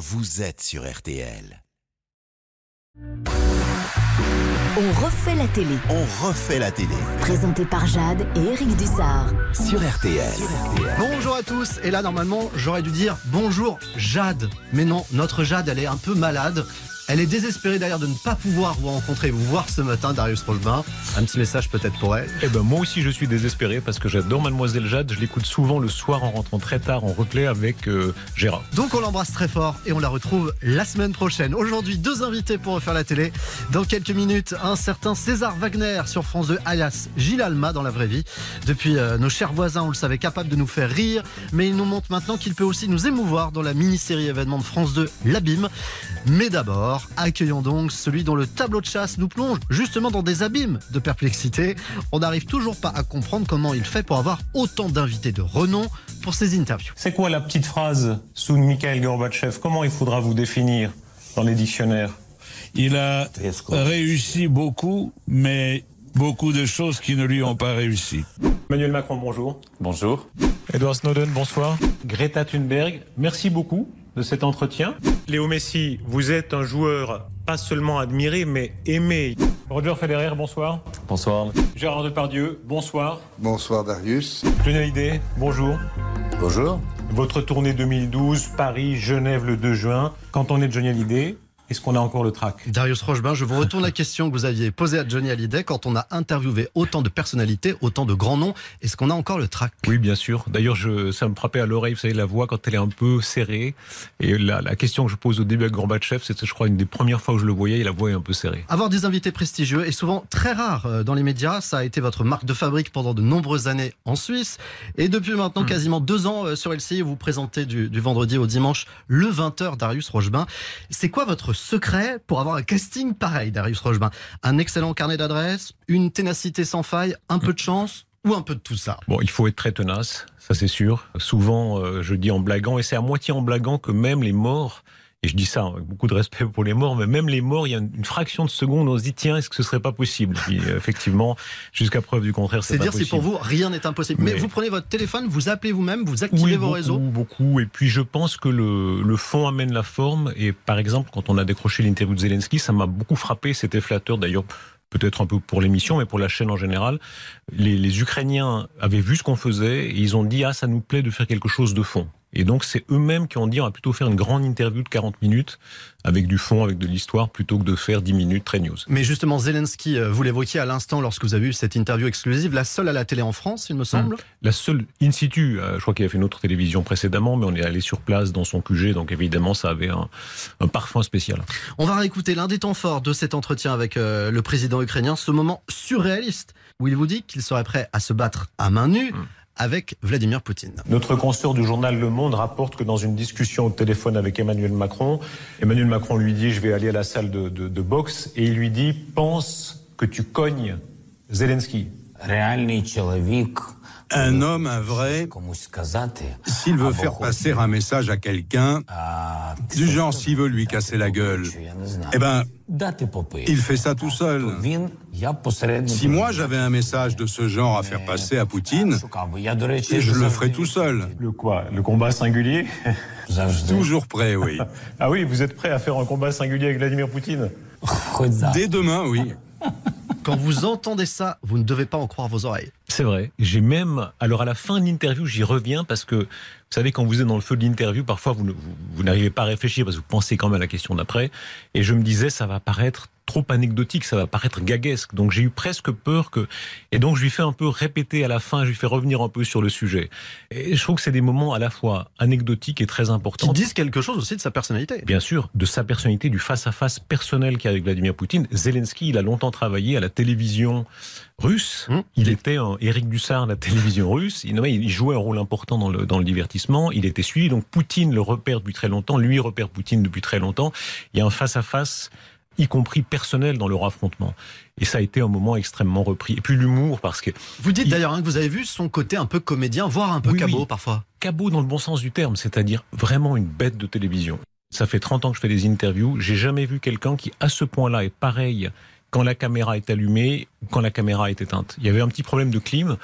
vous êtes sur RTL. On refait la télé. On refait la télé Présenté par Jade et Eric Dussard. sur RTL. Bonjour à tous. Et là, normalement, j'aurais dû dire bonjour Jade. Mais non, notre Jade, elle est un peu malade. Elle est désespérée d'ailleurs de ne pas pouvoir vous rencontrer, vous voir ce matin, Darius Rochebin. Un petit message peut-être pour elle. Eh ben moi aussi je suis désespéré parce que j'adore Mademoiselle Jade. Je l'écoute souvent le soir en rentrant très tard en replay avec euh, Gérard. Donc on l'embrasse très fort et on la retrouve la semaine prochaine. Aujourd'hui, deux invités pour refaire la télé. Dans quelques minutes, un certain César Wagner sur France 2, alias Gilles Alma dans la vraie vie. Depuis euh, nos chers voisins, on le savait, capable de nous faire rire, mais il nous montre maintenant qu'il peut aussi nous émouvoir dans la mini-série événement de France 2, L'Abîme. Mais d'abord, accueillons donc celui dont le tableau de chasse nous plonge justement dans des abîmes de perplexité. On n'arrive toujours pas à comprendre comment il fait pour avoir autant d'invités de renom pour ses interviews. C'est quoi la petite phrase sous Mikhail Gorbatchev Comment il faudra vous définir dans les dictionnaires? Il a réussi beaucoup, mais beaucoup de choses qui ne lui ont pas réussi. Emmanuel Macron, bonjour. Bonjour. Edward Snowden, bonsoir. Greta Thunberg, merci beaucoup de cet entretien. Léo Messi, vous êtes un joueur pas seulement admiré, mais aimé. Roger Federer, bonsoir. Bonsoir. Gérard Depardieu, bonsoir. Bonsoir Darius. Johnny Hallyday, bonjour. Bonjour. Votre tournée 2012, Paris, Genève le 2 juin. Quand on est Johnny Hallyday, est-ce qu'on a encore le trac? Darius Rochebin, je vous retourne la question que vous aviez posée à Johnny Hallyday quand on a interviewé autant de personnalités, autant de grands noms. Est-ce qu'on a encore le trac? Oui, bien sûr. D'ailleurs, je, ça me frappait à l'oreille, vous savez, la voix quand elle est un peu serrée. Et la, la question que je pose au début à Gorbatchev, c'était, je crois, une des premières fois où je le voyais, et la voix est un peu serrée. Avoir des invités prestigieux est souvent très rare euh, dans les médias. Ça a été votre marque de fabrique pendant de nombreuses années en Suisse. Et depuis maintenant quasiment deux ans euh, sur LCI, vous présentez du, du vendredi au dimanche le 20h Darius Rochebin. C'est quoi votre secret pour avoir un casting pareil, Darius Rochebin Un excellent carnet d'adresses, une ténacité sans faille, un peu de chance ou un peu de tout ça Bon, il faut être très tenace, ça c'est sûr. Souvent, euh, je dis en blaguant, et c'est à moitié en blaguant que même les morts, et je dis ça avec beaucoup de respect pour les morts, mais même les morts, il y a une, fraction de seconde, on se dit, tiens, est-ce que ce serait pas possible? Puis, euh, effectivement, jusqu'à preuve du contraire, c'est C'est pas dire si possible. pour vous rien n'est impossible. Mais, Mais- vous prenez votre téléphone, vous appelez vous-même, vous activez Oui, vos beaucoup, réseaux. beaucoup. Et puis je pense que le, le fond amène la forme. Et par exemple, quand on a décroché l'interview de Zelensky, ça m'a beaucoup frappé. C'était flatteur d'ailleurs. Peut-être un peu pour l'émission, mais pour la chaîne en général. Les, les Ukrainiens avaient vu ce qu'on faisait et ils ont dit Ah, ça nous plaît de faire quelque chose de fond. Et donc, c'est eux-mêmes qui ont dit On va plutôt faire une grande interview de 40 minutes avec du fond, avec de l'histoire, plutôt que de faire 10 minutes très news. Mais justement, Zelensky, euh, vous l'évoquiez à l'instant lorsque vous avez eu cette interview exclusive, la seule à la télé en France, il me semble. La seule in situ, euh, je crois qu'il a fait une autre télévision précédemment, mais on est allé sur place dans son QG, donc évidemment ça avait un, un parfum spécial. On va réécouter l'un des temps forts de cet entretien avec euh, le président ukrainien, ce moment surréaliste où il vous dit qu'il serait prêt à se battre à main nue avec Vladimir Poutine. Notre consoeur du journal Le Monde rapporte que dans une discussion au téléphone avec Emmanuel Macron, Emmanuel Macron lui dit je vais aller à la salle de, de- de boxe et il lui dit pense que tu cognes Zelensky. Un homme, un vrai, s'il veut faire passer un message à quelqu'un, du genre s'il veut lui casser la gueule, eh ben, il fait ça tout seul. Si moi j'avais un message de ce genre à faire passer à Poutine, je le ferais tout seul. Le quoi? Le combat singulier? Toujours prêt, oui. ah oui, vous êtes prêt à faire un combat singulier avec Vladimir Poutine? Dès demain, oui. Quand vous entendez ça, vous ne devez pas en croire vos oreilles. C'est vrai. J'ai même, alors à la fin de l'interview, j'y reviens parce que, vous savez, quand vous êtes dans le feu de l'interview, parfois vous, vous, vous n'arrivez pas à réfléchir parce que vous pensez quand même à la question d'après. Et je me disais, ça va paraître trop anecdotique, ça va paraître gaguesque. Donc j'ai eu presque peur que, et donc je lui fais un peu répéter à la fin, je lui fais revenir un peu sur le sujet. Et je trouve que c'est des moments à la fois anecdotiques et très Qui importants. disent quelque chose aussi de sa personnalité. Bien sûr, de sa personnalité, du face-à-face personnel qu'il y a avec Vladimir Poutine. Zelensky, il a longtemps travaillé à la télévision russe. Hum. Il était un Éric Dussard la télévision russe. Il, il jouait un rôle important dans le, dans le divertissement. Il était suivi. Donc Poutine le repère depuis très longtemps. Lui repère Poutine depuis très longtemps. Il y a un face-à-face, y compris personnel, dans leur affrontement. Et ça a été un moment extrêmement repris. Et puis l'humour, parce que Vous dites Il- d'ailleurs hein, que vous avez vu son côté un peu comédien, voire un peu Oui, cabot oui. parfois. cabot dans le bon sens du terme, c'est-à-dire vraiment une bête de télévision. Ça fait 30 ans que je fais des interviews. J'ai jamais vu quelqu'un qui, à ce point-là, est pareil quand la caméra est allumée ou quand la caméra est éteinte. Il y avait un petit problème de clim.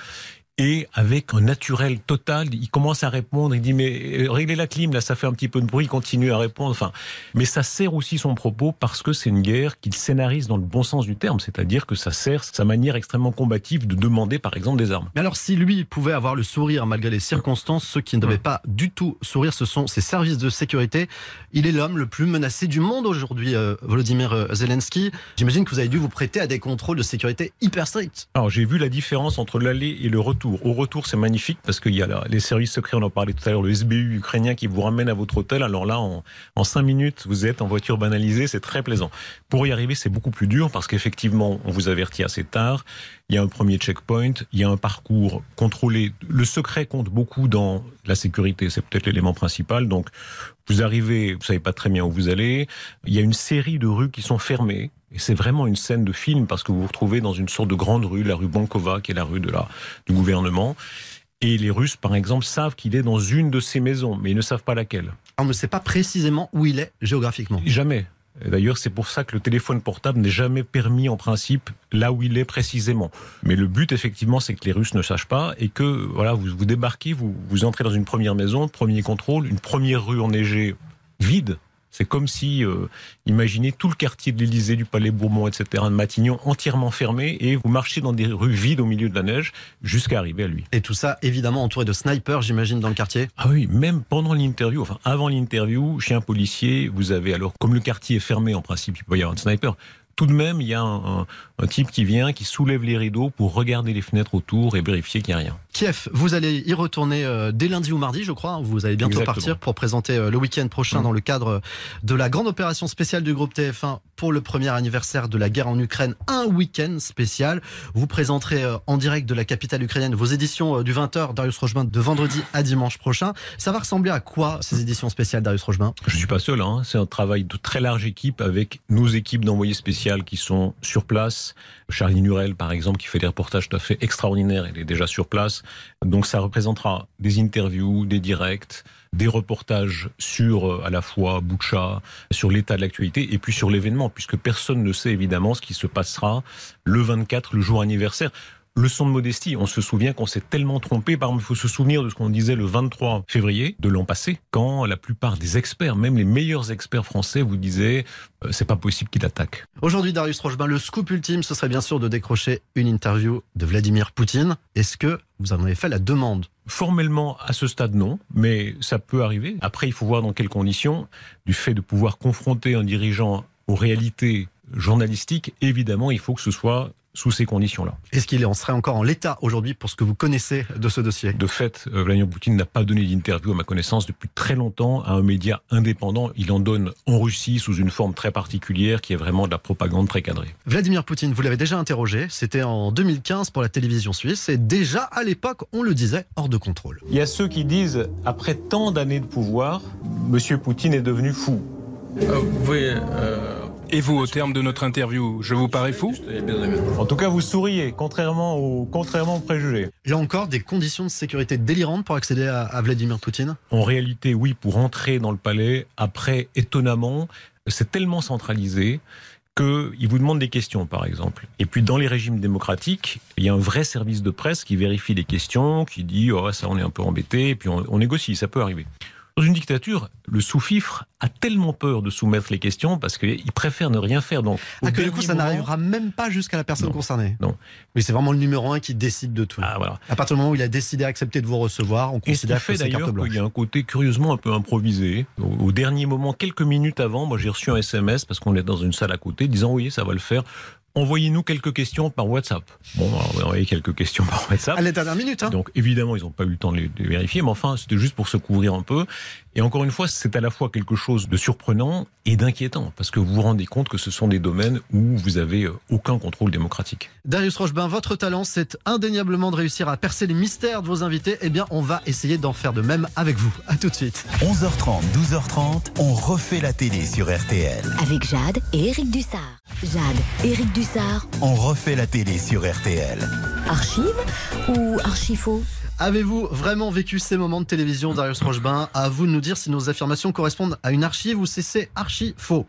Et avec un naturel total, il commence à répondre, il dit mais euh, réglez la clim, là ça fait un petit peu de bruit, il continue à répondre, enfin, mais ça sert aussi son propos parce que c'est une guerre qu'il scénarise dans le bon sens du terme, c'est-à-dire que ça sert sa manière extrêmement combative de demander par exemple des armes. Mais alors, si lui pouvait avoir le sourire malgré les circonstances, ceux qui ne devaient pas du tout sourire, ce sont ses services de sécurité. Il est l'homme le plus menacé du monde aujourd'hui, euh, Volodymyr euh, Zelensky. J'imagine que vous avez dû vous prêter à des contrôles de sécurité hyper stricts. Alors j'ai vu la différence entre l'aller et le retour. Au retour, c'est magnifique parce qu'il y a là, les services secrets, on en parlait tout à l'heure, le SBU ukrainien qui vous ramène à votre hôtel. Alors là, en, en cinq minutes, vous êtes en voiture banalisée, c'est très plaisant. Pour y arriver, c'est beaucoup plus dur parce qu'effectivement, on vous avertit assez tard. Il y a un premier checkpoint, il y a un parcours contrôlé. Le secret compte beaucoup dans la sécurité, c'est peut-être l'élément principal. Donc, vous arrivez, vous savez pas très bien où vous allez. Il y a une série de rues qui sont fermées. Et c'est vraiment une scène de film parce que vous vous retrouvez dans une sorte de grande rue, la rue Bankova, qui est la rue de la, du gouvernement. Et les Russes, par exemple, savent qu'il est dans une de ces maisons, mais ils ne savent pas laquelle. On ne sait pas précisément où il est géographiquement. Jamais. D'ailleurs, c'est pour ça que le téléphone portable n'est jamais permis en principe là où il est précisément. Mais le but, effectivement, c'est que les Russes ne sachent pas et que voilà, vous, vous débarquez, vous, vous entrez dans une première maison, premier contrôle, une première rue enneigée vide. C'est comme si, euh, imaginez tout le quartier de l'Élysée, du Palais Bourbon, etc., de Matignon, entièrement fermé, et vous marchez dans des rues vides au milieu de la neige jusqu'à arriver à lui. Et tout ça, évidemment, entouré de snipers, j'imagine, dans le quartier. Ah oui, même pendant l'interview, enfin avant l'interview, chez un policier, vous avez alors, comme le quartier est fermé en principe, il peut y avoir un sniper. Tout de même, il y a un, un- un type qui vient, qui soulève les rideaux pour regarder les fenêtres autour et vérifier qu'il n'y a rien. Kiev, vous allez y retourner euh, dès lundi ou mardi, je crois. Vous allez bientôt Exactement. partir pour présenter euh, le week-end prochain Mhm. dans le cadre de la grande opération spéciale du groupe TF1 pour le premier anniversaire de la guerre en Ukraine. Un week-end spécial. Vous présenterez euh, en direct de la capitale ukrainienne vos éditions du 20h, Darius Rochemin, de vendredi à dimanche prochain. Ça va ressembler à quoi ces éditions spéciales, Darius Rochemin Je suis pas seul, hein. c'est un travail de très large équipe avec nos équipes d'envoyés qui sont sur place. Charlie Nurel, par exemple, qui fait des reportages tout à fait extraordinaires, elle est déjà sur place. Donc ça représentera des interviews, des directs, des reportages sur euh, à la fois Boucha, sur l'état de l'actualité et puis sur l'événement, puisque personne ne sait évidemment ce qui se passera le 24, le jour anniversaire. Leçon de modestie, on se souvient qu'on s'est tellement trompé. Par exemple, il faut se souvenir de ce qu'on disait le 23 février de l'an passé, quand la plupart des experts, même les meilleurs experts français, vous disaient euh, c'est pas possible qu'il attaque. Aujourd'hui, Darius Rochemin, le scoop ultime, ce serait bien sûr de décrocher une interview de Vladimir Poutine. Est-ce que vous en avez fait la demande? Formellement, à ce stade, non, mais ça peut arriver. Après, il faut voir dans quelles conditions. Du fait de pouvoir confronter un dirigeant aux réalités journalistiques, évidemment, il faut que ce soit sous ces conditions-là. Est-ce qu'il en serait encore en l'état aujourd'hui pour ce que vous connaissez de ce dossier? De fait, euh, Vladimir Poutine n'a pas donné d'interview, à ma connaissance, depuis très longtemps à un média indépendant. Il en donne en Russie sous une forme très particulière qui est vraiment de la propagande très cadrée. Vladimir Poutine, vous l'avez déjà interrogé, c'était en 2015 pour la télévision suisse, et déjà à l'époque, on le disait, hors de contrôle. Il y a ceux qui disent, après tant d'années de pouvoir, Monsieur Poutine est devenu fou. Et vous, au terme de notre interview, je vous parais fou? En tout cas, vous souriez, contrairement aux, contrairement aux préjugés. Là encore, des conditions de sécurité délirantes pour accéder à, à Vladimir Poutine? En réalité, oui, pour entrer dans le palais, après, étonnamment, c'est tellement centralisé qu'il vous demande des questions, par exemple. Et puis, dans les régimes démocratiques, il y a un vrai service de presse qui vérifie les questions, qui dit, oh, ça, on est un peu embêté, et puis on, on négocie, ça peut arriver. Dans une dictature, le sous-fifre a tellement peur de soumettre les questions parce qu'il préfère ne rien faire. Donc, Ah, que du coup, ça moment- n'arrivera même pas jusqu'à la personne Non. concernée Non. Mais c'est vraiment le numéro un qui décide de tout. Ah, voilà. À partir du moment où il a décidé d'accepter de vous recevoir, on Et considère fait que c'est carte blanche. qu'il y a un côté curieusement un peu improvisé. Au, au dernier moment, quelques minutes avant, moi j'ai reçu un SMS parce qu'on est dans une salle à côté disant oui, ça va le faire. Envoyez-nous quelques questions par WhatsApp. Bon, alors, on a envoyé quelques questions par WhatsApp. À la dernière minute, hein Donc évidemment, ils n'ont pas eu le temps de les, de les vérifier, mais enfin, c'était juste pour se couvrir un peu. Et encore une fois, c'est à la fois quelque chose de surprenant et d'inquiétant, parce que vous vous rendez compte que ce sont des domaines où vous avez euh, aucun contrôle démocratique. Darius Rochebin, votre talent, c'est indéniablement de réussir à percer les mystères de vos invités. Eh bien, on va essayer d'en faire de même avec vous. À tout de suite. 11h30, 12h30, on refait la télé sur RTL. Avec Jade et Eric Dussard. Jade, Eric Dussard, On refait la télé sur RTL. archive ou archifaux? Avez-vous vraiment vécu ces moments de télévision, Darius Rochebin À vous de nous dire si nos affirmations correspondent à une archive ou si c'est archi faux.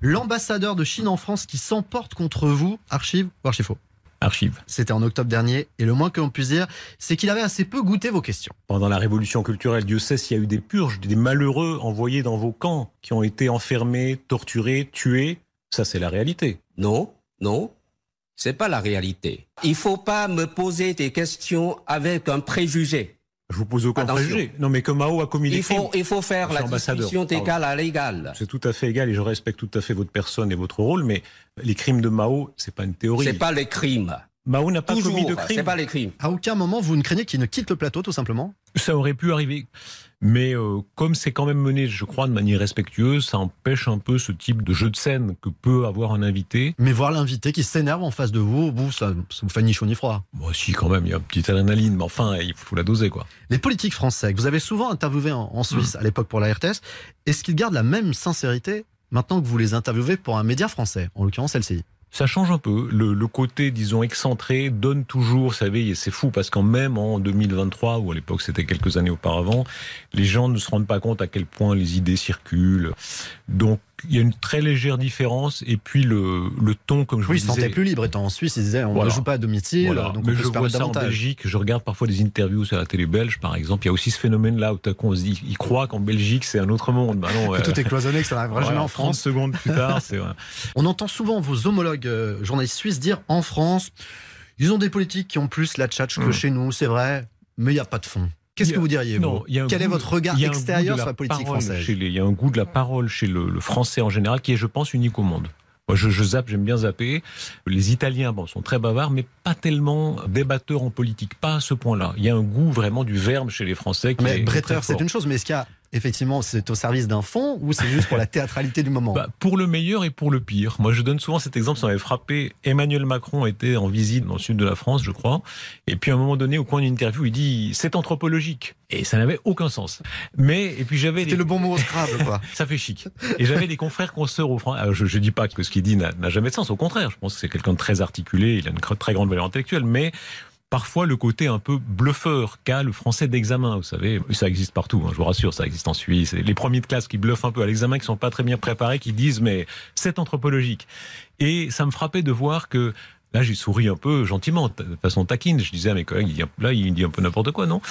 L'ambassadeur de Chine en France qui s'emporte contre vous, archive ou archi faux Archive. C'était en octobre dernier, et le moins que l'on puisse dire, c'est qu'il avait assez peu goûté vos questions. Pendant la révolution culturelle, Dieu sait s'il y a eu des purges, des malheureux envoyés dans vos camps, qui ont été enfermés, torturés, tués. Ça, c'est la réalité. Non, non, c'est pas la réalité. Il faut pas me poser des questions avec un préjugé. Je vous pose aucun Attention. préjugé. Non, mais que Mao a commis des Il faut, crimes. il faut faire la discussion d'égal à l'égal. C'est tout à fait égal et je respecte tout à fait votre personne et votre rôle, mais les crimes de Mao, c'est pas une théorie. C'est pas les crimes. Mao n'a pas Toujours, commis de c'est crimes. pas les crimes. À aucun moment, vous ne craignez qu'il ne quitte le plateau, tout simplement? Ça aurait pu arriver. Mais euh, comme c'est quand même mené, je crois, de manière respectueuse, ça empêche un peu ce type de jeu de scène que peut avoir un invité. Mais voir l'invité qui s'énerve en face de vous, vous, ça, ça vous fait ni chaud ni froid. Moi, si, quand même, il y a une petite adrénaline, mais enfin, il faut la doser, quoi. Les politiques français, que vous avez souvent interviewés en, en Suisse à l'époque pour la RTS, est-ce qu'ils gardent la même sincérité maintenant que vous les interviewez pour un média français, en l'occurrence LCI Ça change un peu. Le, le côté, disons, excentré donne toujours, vous savez, et c'est fou parce qu'en même en 2023, ou à l'époque c'était quelques années auparavant, les gens ne se rendent pas compte à quel point les idées circulent. Donc, il y a une très légère différence. Et puis, le, le ton, comme je Oui, vous se disais... sentaient plus libres étant en Suisse, ils disaient on Voilà. ne joue pas à domicile, Voilà. donc Mais on peut je se vois permettre ça en davantage. Belgique. Je regarde parfois des interviews sur la télé belge, par exemple. Il y a aussi ce phénomène-là où tout à coup on se dit, ils croient qu'en Belgique c'est un autre monde. Bah non, Que tout est cloisonné, que ça n'arrivera jamais en 30 France. secondes plus tard, c'est vrai. On entend souvent vos homologues euh, journalistes suisses dire en France, ils ont des politiques qui ont plus la tchatch que Mm. chez nous, c'est vrai, mais il n'y a pas de fond. Qu'est-ce que vous diriez Non, vous Quel est votre regard extérieur sur la politique parole française les- Il y a un goût de la parole chez le, le français en général qui est, je pense, unique au monde. Moi, je, je zappe, j'aime bien zapper. Les Italiens, bon, sont très bavards, mais pas tellement débatteurs en politique, pas à ce point-là. Il y a un goût vraiment du verbe chez les Français. Qui Mais est Bretter, c'est une chose, mais est-ce qu'il y a effectivement, c'est au service d'un fond ou c'est juste pour la théâtralité du moment? Bah, pour le meilleur et pour le pire. Moi, je donne souvent cet exemple, ça m'avait frappé. Emmanuel Macron était en visite dans le sud de la France, je crois. Et puis, à un moment donné, au coin d'une interview, il dit c'est anthropologique. Et ça n'avait aucun sens. Mais, et puis j'avais C'était le bon mot au Scrabble, quoi. ça fait chic. Et j'avais des confrères consoeurs au France. Je ne dis pas que ce qu'il dit n'a jamais de sens. Au contraire, je pense que c'est quelqu'un de très articulé. Il a une très grande valeur intellectuelle. Mais parfois, le côté un peu bluffeur qu'a le français d'examen. Vous savez, ça existe partout. hein, je vous rassure, ça existe en Suisse. Les premiers de classe qui bluffent un peu à l'examen, qui sont pas très bien préparés, qui disent mais c'est anthropologique. Et ça me frappait de voir que Là, j'ai souri un peu gentiment, de façon taquine. Je disais à mes collègues, là, il dit un peu n'importe quoi, non?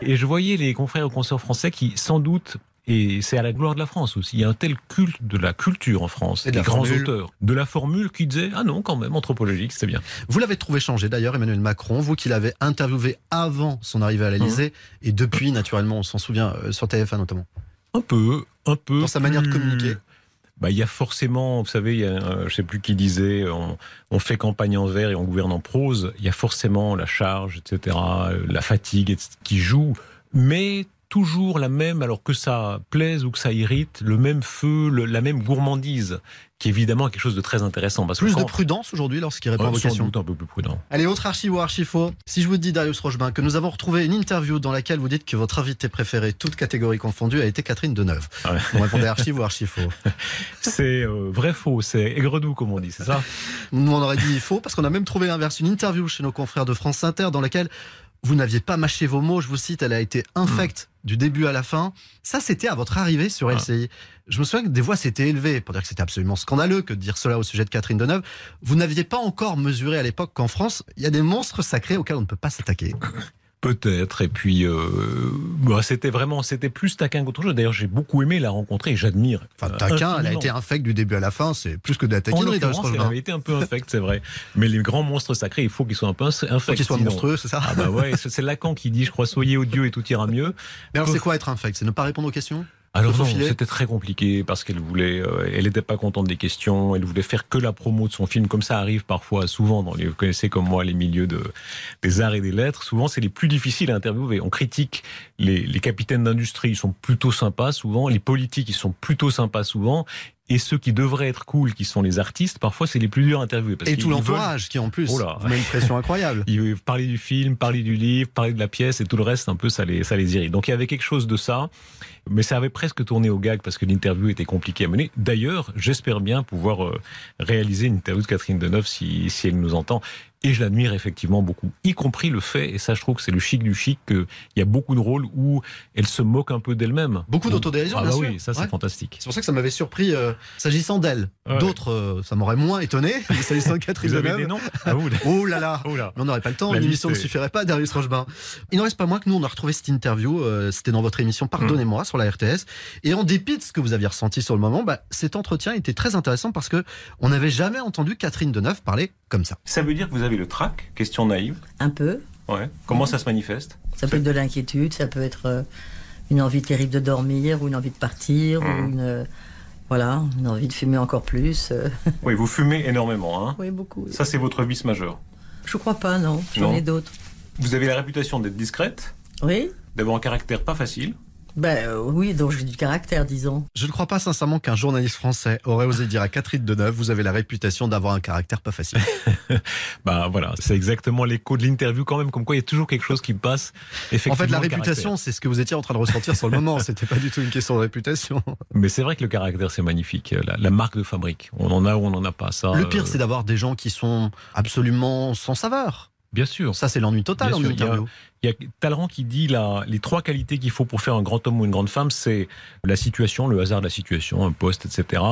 Et je voyais les confrères et consorts français qui, sans doute, et c'est à la gloire de la France aussi, il y a un tel culte de la culture en France, Et de des grands formule. auteurs, de la formule qui disait, ah non, quand même, anthropologique, c'est bien. Vous l'avez trouvé changé d'ailleurs, Emmanuel Macron, vous qui l'avez interviewé avant son arrivée à l'Elysée et depuis, naturellement, on s'en souvient, euh, sur TF1 notamment. Un peu, un peu. Dans sa manière de communiquer. bah, il y a forcément, vous savez, il y a, un- je sais plus qui disait, on, on fait campagne en vers et on gouverne en prose. Il y a forcément la charge, etc., euh, la fatigue etc., qui joue, mais toujours la même, alors que ça plaise ou que ça irrite, le même feu, le- la même gourmandise, qui évidemment est quelque chose de très intéressant. Parce que Plus de prudence aujourd'hui lorsqu'il répond à vos sans questions. doute un peu plus prudent. Allez, autre archive ou archifaux. Si je vous dis, Darius Rochebin, que nous avons retrouvé une interview dans laquelle vous dites que votre invité préféré, toute catégorie confondue, a été Catherine Deneuve. Ah ouais. Vous répondez archive ou archifaux. C'est euh, vrai faux, c'est aigre-doux comme on dit, c'est ça? Nous, on aurait dit faux, parce qu'on a même trouvé l'inverse. Une interview chez nos confrères de France Inter dans laquelle vous n'aviez pas mâché vos mots. Je vous cite, elle a été infecte du début à la fin. Ça, c'était à votre arrivée sur. LCI. Je me souviens que des voix s'étaient élevées pour dire que c'était absolument scandaleux que de dire cela au sujet de Catherine Deneuve. Vous n'aviez pas encore mesuré à l'époque qu'en France, il y a des monstres sacrés auxquels on ne peut pas s'attaquer. Peut-être. Et puis, euh, bah, c'était vraiment, c'était plus taquin qu'autre chose. D'ailleurs, j'ai beaucoup aimé la rencontrer et j'admire. Enfin, euh, taquin, elle a été infecte du début à la fin. C'est plus que de la En taquinerie, l'occurrence, elle avait été un peu infecte, c'est vrai. Mais les grands monstres sacrés, il faut qu'ils soient un peu infects. Faut qu'ils soient sinon- monstrueux, c'est ça Ah bah ouais, c'est c'est Lacan qui dit, je crois, soyez odieux et tout ira mieux. Mais alors, c'est quoi être infect C'est ne pas répondre aux questions? Alors non, c'était très compliqué parce qu'elle voulait, euh, elle n'était pas contente des questions, elle voulait faire que la promo de son film, comme ça arrive parfois, souvent dans les, vous connaissez comme moi les milieux de, des arts et des lettres, souvent c'est les plus difficiles à interviewer. On critique les, les capitaines d'industrie, ils sont plutôt sympas souvent, les politiques, ils sont plutôt sympas souvent, et ceux qui devraient être cool, qui sont les artistes, parfois c'est les plus durs à interviewer. parce Et tout veulent- l'entourage qui, en plus, Oh là. met une pression incroyable. ils parler du film, parler du livre, parler de la pièce et tout le reste, un peu, ça les, ça les irrite. Donc il y avait quelque chose de ça, mais ça avait presque tourné au gag parce que l'interview était compliquée à mener. D'ailleurs, j'espère bien pouvoir euh, réaliser une interview de Catherine Deneuve si, si elle nous entend. Et je l'admire effectivement beaucoup, y compris le fait, et ça je trouve que c'est le chic du chic, qu'il y a beaucoup de rôles où elle se moque un peu d'elle-même. Beaucoup d'autodérision, ah bien bah sûr. oui, ça c'est Ouais. fantastique. C'est pour ça que ça m'avait surpris euh, s'agissant d'elle. Ouais. D'autres, euh, ça m'aurait moins étonné. mais S'agissant de Catherine Vous avez Deneuve. des noms Ah, vous, Oh là là oh là. Mais on n'aurait pas le temps, l'émission ne suffirait pas, Darius Rochebain. Il n'en reste pas moins que nous, on a retrouvé cette interview, euh, c'était dans votre émission Pardonnez-moi sur la RTS. Et en dépit de ce que vous aviez ressenti sur le moment, bah, cet entretien était très intéressant parce que on n'avait jamais entendu Catherine Deneuve parler comme ça. Ça veut dire que vous avez le trac Question naïve. Un peu. Ouais. Comment ça se manifeste? Ça peut être de l'inquiétude, ça peut être euh, une envie terrible de dormir ou une envie de partir ou une euh, voilà, une envie de fumer encore plus. euh. Oui, vous fumez énormément. Hein Oui, beaucoup. oui. ça c'est votre vice majeur. Je crois pas, non. J'en ai d'autres. Vous avez la réputation d'être discrète, Oui. d'avoir un caractère pas facile. Ben euh, oui, donc j'ai du caractère, disons. Je ne crois pas sincèrement qu'un journaliste français aurait osé dire à Catherine Deneuve, vous avez la réputation d'avoir un caractère pas facile. Bah voilà, c'est exactement l'écho de l'interview quand même, comme quoi il y a toujours quelque chose qui passe. Effectivement, En fait, la réputation, c'est ce que vous étiez en train de ressentir sur le moment. C'était pas du tout une question de réputation. Mais c'est vrai que le caractère c'est magnifique, la, la marque de fabrique. On en a ou on n'en a pas. Ça. Le pire, euh, c'est d'avoir des gens qui sont absolument sans saveur. Bien sûr. Ça, c'est l'ennui total en sûr, il y a- interview. Il y a Talleyrand qui dit la, les trois qualités qu'il faut pour faire un grand homme ou une grande femme, c'est la situation, le hasard de la situation, un poste, etc.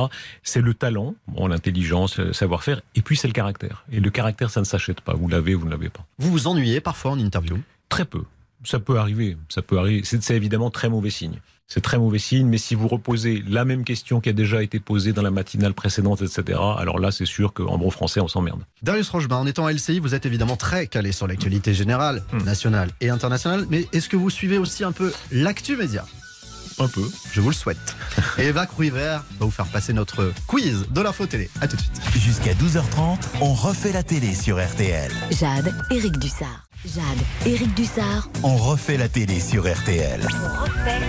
C'est le talent, bon, l'intelligence, le savoir-faire, et puis c'est le caractère. Et le caractère, ça ne s'achète pas. Vous l'avez, vous ne l'avez pas. Vous vous ennuyez parfois en interview? Très peu. Ça peut arriver. Ça peut arriver. C'est évidemment très mauvais signe. C'est très mauvais signe. Mais si vous reposez la même question qui a déjà été posée dans la matinale précédente, etc. Alors là, c'est sûr qu'en bon français, on s'emmerde. Darius Rochebain, en étant à LCI, vous êtes évidemment très calé sur l'actualité générale, Hmm. nationale et internationale. Mais est-ce que vous suivez aussi un peu l'actu média? Un peu. Je vous le souhaite. Et Eva Cruivert va vous faire passer notre quiz de l'info télé. À tout de suite. Jusqu'à 12h30, on refait la télé sur RTL. Jade, Éric Dussard. Jade, Éric Dussard. On refait la télé sur RTL.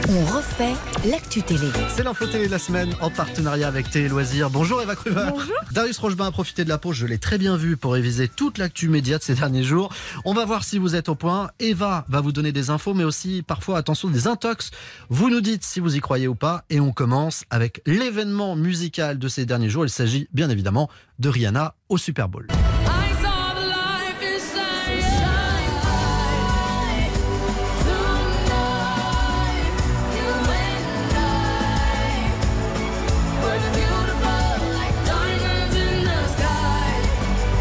On refait l'actu télé. C'est l'info télé de la semaine en partenariat avec Télé Loisirs. Bonjour Eva Cruivert. Bonjour. Darius Rochebain a profité de la pause, je l'ai très bien vu pour réviser toute l'actu média de ces derniers jours. On va voir si vous êtes au point. Eva va vous donner des infos, mais aussi parfois, attention, des intox. Vous nous dites si vous y croyez ou pas. Et on commence avec l'événement musical de ces derniers jours. Il s'agit bien évidemment de Rihanna au Super Bowl.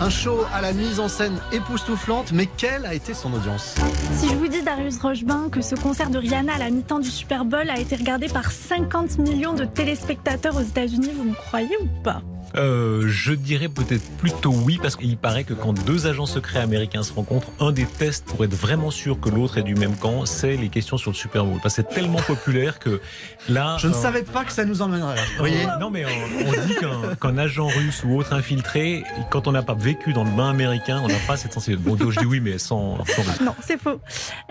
Un show à la mise en scène époustouflante, mais quelle a été son audience Si je vous dis, Darius Rochebain, que ce concert de Rihanna à la mi-temps du Super Bowl a été regardé par 50 millions de téléspectateurs aux États-Unis, vous me croyez ou pas? Euh, je dirais peut-être plutôt oui, parce qu'il paraît que quand deux agents secrets américains se rencontrent, un des tests pour être vraiment sûr que l'autre est du même camp, c'est les questions sur le Super Bowl. Parce que c'est tellement populaire que là. Je ne euh, savais pas que ça nous emmènerait là. Vous voyez Non, mais on, on dit qu'un qu'un agent russe ou autre infiltré, quand on n'a pas vécu dans le bain américain, on n'a pas cette sensibilité. Bon, donc je dis oui, mais sans. sans- Non, c'est faux.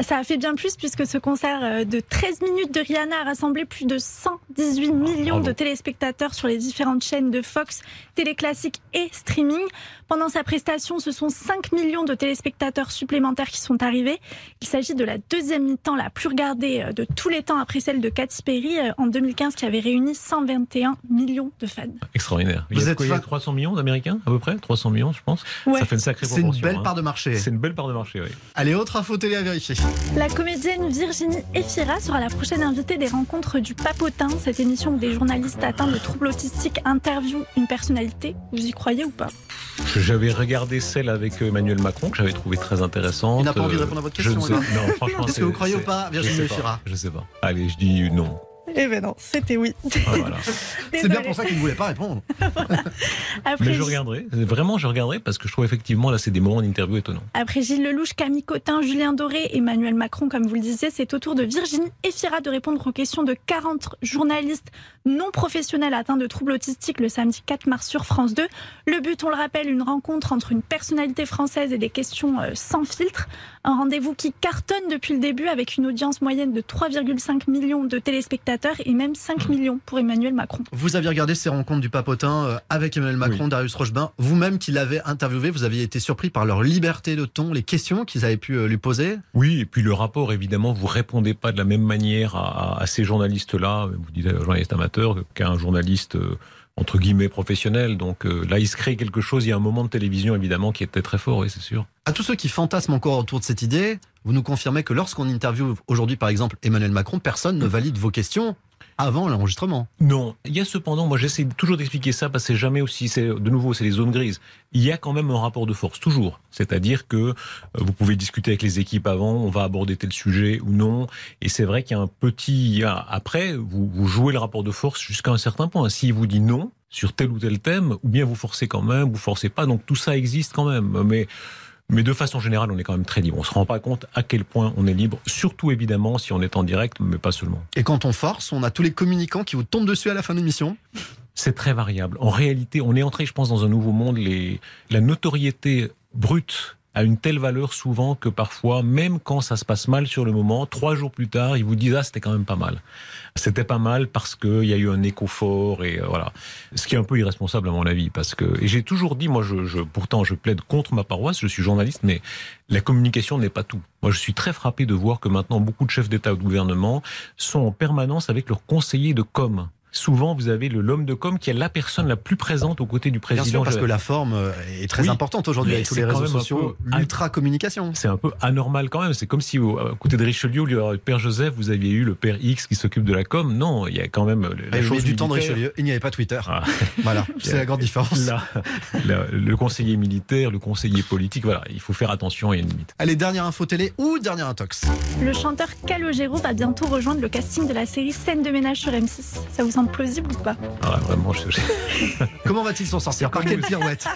Ça a fait bien plus puisque ce concert euh, de 13 minutes de Rihanna a rassemblé plus de 118 millions bravo. de téléspectateurs sur les différentes chaînes de Fox, Télé Classique et streaming. Pendant sa prestation, ce sont 5 millions de téléspectateurs supplémentaires qui sont arrivés. Il s'agit de la deuxième mi-temps la plus regardée euh, de tous les temps après celle de Katy Perry euh, en 2015 qui avait réuni 121 millions de fans. Extraordinaire. Il y Vous a êtes quoi, il y a fan 300 millions d'Américains, à peu près? 300 millions, je pense. Ouais. Ça fait une sacrée C'est une belle hein. part de marché. C'est une belle part de marché, oui. Allez, autre info télé à vérifier. La comédienne Virginie Efira sera la prochaine invitée des rencontres du Papotin, cette émission où des journalistes atteints de troubles autistiques interviewent une personnalité. Vous y croyez ou pas? J'avais regardé celle avec Emmanuel Macron que j'avais trouvé très intéressante. Il n'a pas envie de répondre à votre je ne question, sais- Non, franchement. Est-ce que vous croyez ou pas, je Virginie sais pas, Efira Je sais pas. Allez, je dis non. Eh ben non, c'était oui. Ah, voilà. C'est bien pour ça qu'il ne voulait pas répondre. Après, Mais je regarderai. Vraiment, je regarderai parce que je trouve effectivement là, c'est des moments d'interview étonnants. Après Gilles Lelouch, Camille Cotin, Julien Doré, Emmanuel Macron, comme vous le disiez, c'est au tour de Virginie Efira de répondre aux questions de 40 journalistes non professionnels atteints de troubles autistiques le samedi 4 mars sur France 2. Le but, on le rappelle, une rencontre entre une personnalité française et des questions euh, sans filtre. Un rendez-vous qui cartonne depuis le début avec une audience moyenne de 3,5 millions de téléspectateurs et même 5 millions pour Emmanuel Macron. Vous aviez regardé ces rencontres du papotin euh, avec Emmanuel Macron, Darius Rochebain. Vous-même qui l'avez interviewé, vous aviez été surpris par leur liberté de ton, les questions qu'ils avaient pu euh, lui poser? Oui, et puis le rapport, évidemment, vous répondez pas de la même manière à, à ces journalistes-là, vous dites un journaliste amateur, qu'à un journaliste euh, entre guillemets professionnel. Donc euh, là, il se crée quelque chose. Il y a un moment de télévision évidemment qui était très fort, oui, c'est sûr. À tous ceux qui fantasment encore autour de cette idée, vous nous confirmez que lorsqu'on interviewe aujourd'hui, par exemple, Emmanuel Macron, personne ne valide vos questions avant l'enregistrement. Non, il y a cependant, moi j'essaie toujours d'expliquer ça parce que jamais aussi, c'est de nouveau, c'est les zones grises. Il y a quand même un rapport de force, toujours. C'est-à-dire que euh, vous pouvez discuter avec les équipes avant, on va aborder tel sujet ou non. Et c'est vrai qu'il y a un petit. Après, vous, vous jouez le rapport de force jusqu'à un certain point. S'il vous dit non sur tel ou tel thème, ou bien vous forcez quand même, vous forcez pas. Donc tout ça existe quand même. Mais mais de façon générale, on est quand même très libre. On ne se rend pas compte à quel point on est libre, surtout évidemment si on est en direct, mais pas seulement. Et quand on force, on a tous les communicants qui vous tombent dessus à la fin de l'émission C'est très variable. En réalité, on est entré, je pense, dans un nouveau monde. Les... La notoriété brute a une telle valeur souvent que parfois, même quand ça se passe mal sur le moment, trois jours plus tard, ils vous disent ah c'était quand même pas mal. C'était pas mal parce qu'il y a eu un écho fort et euh, voilà. Ce qui est un peu irresponsable à mon avis parce que et j'ai toujours dit moi je, je, pourtant je plaide contre ma paroisse, je suis journaliste mais la communication n'est pas tout. Moi je suis très frappé de voir que maintenant beaucoup de chefs d'État ou de gouvernement sont en permanence avec leurs conseillers de com souvent vous avez l'homme de com qui est la personne la plus présente aux côtés du président. Bien sûr, parce que la forme euh, est très importante aujourd'hui avec tous les réseaux sociaux, l'ultra communication. C'est un peu anormal quand même. C'est comme si à côté de Richelieu, au lieu le père Joseph, vous aviez eu le père X qui s'occupe de la com. Non, il y a quand même la chose du temps de Richelieu, il n'y avait pas Twitter. Ah. Voilà, c'est la grande différence. le conseiller militaire, le conseiller politique, voilà, il faut faire attention, il y a une limite. Allez, dernière info télé ou dernière intox Le chanteur Calogero va bientôt rejoindre le casting de la série Scène de ménage sur M6. Ça vous semble plausible ou pas ah, Vraiment, je... Comment va-t-il s'en sortir Par quelle pirouette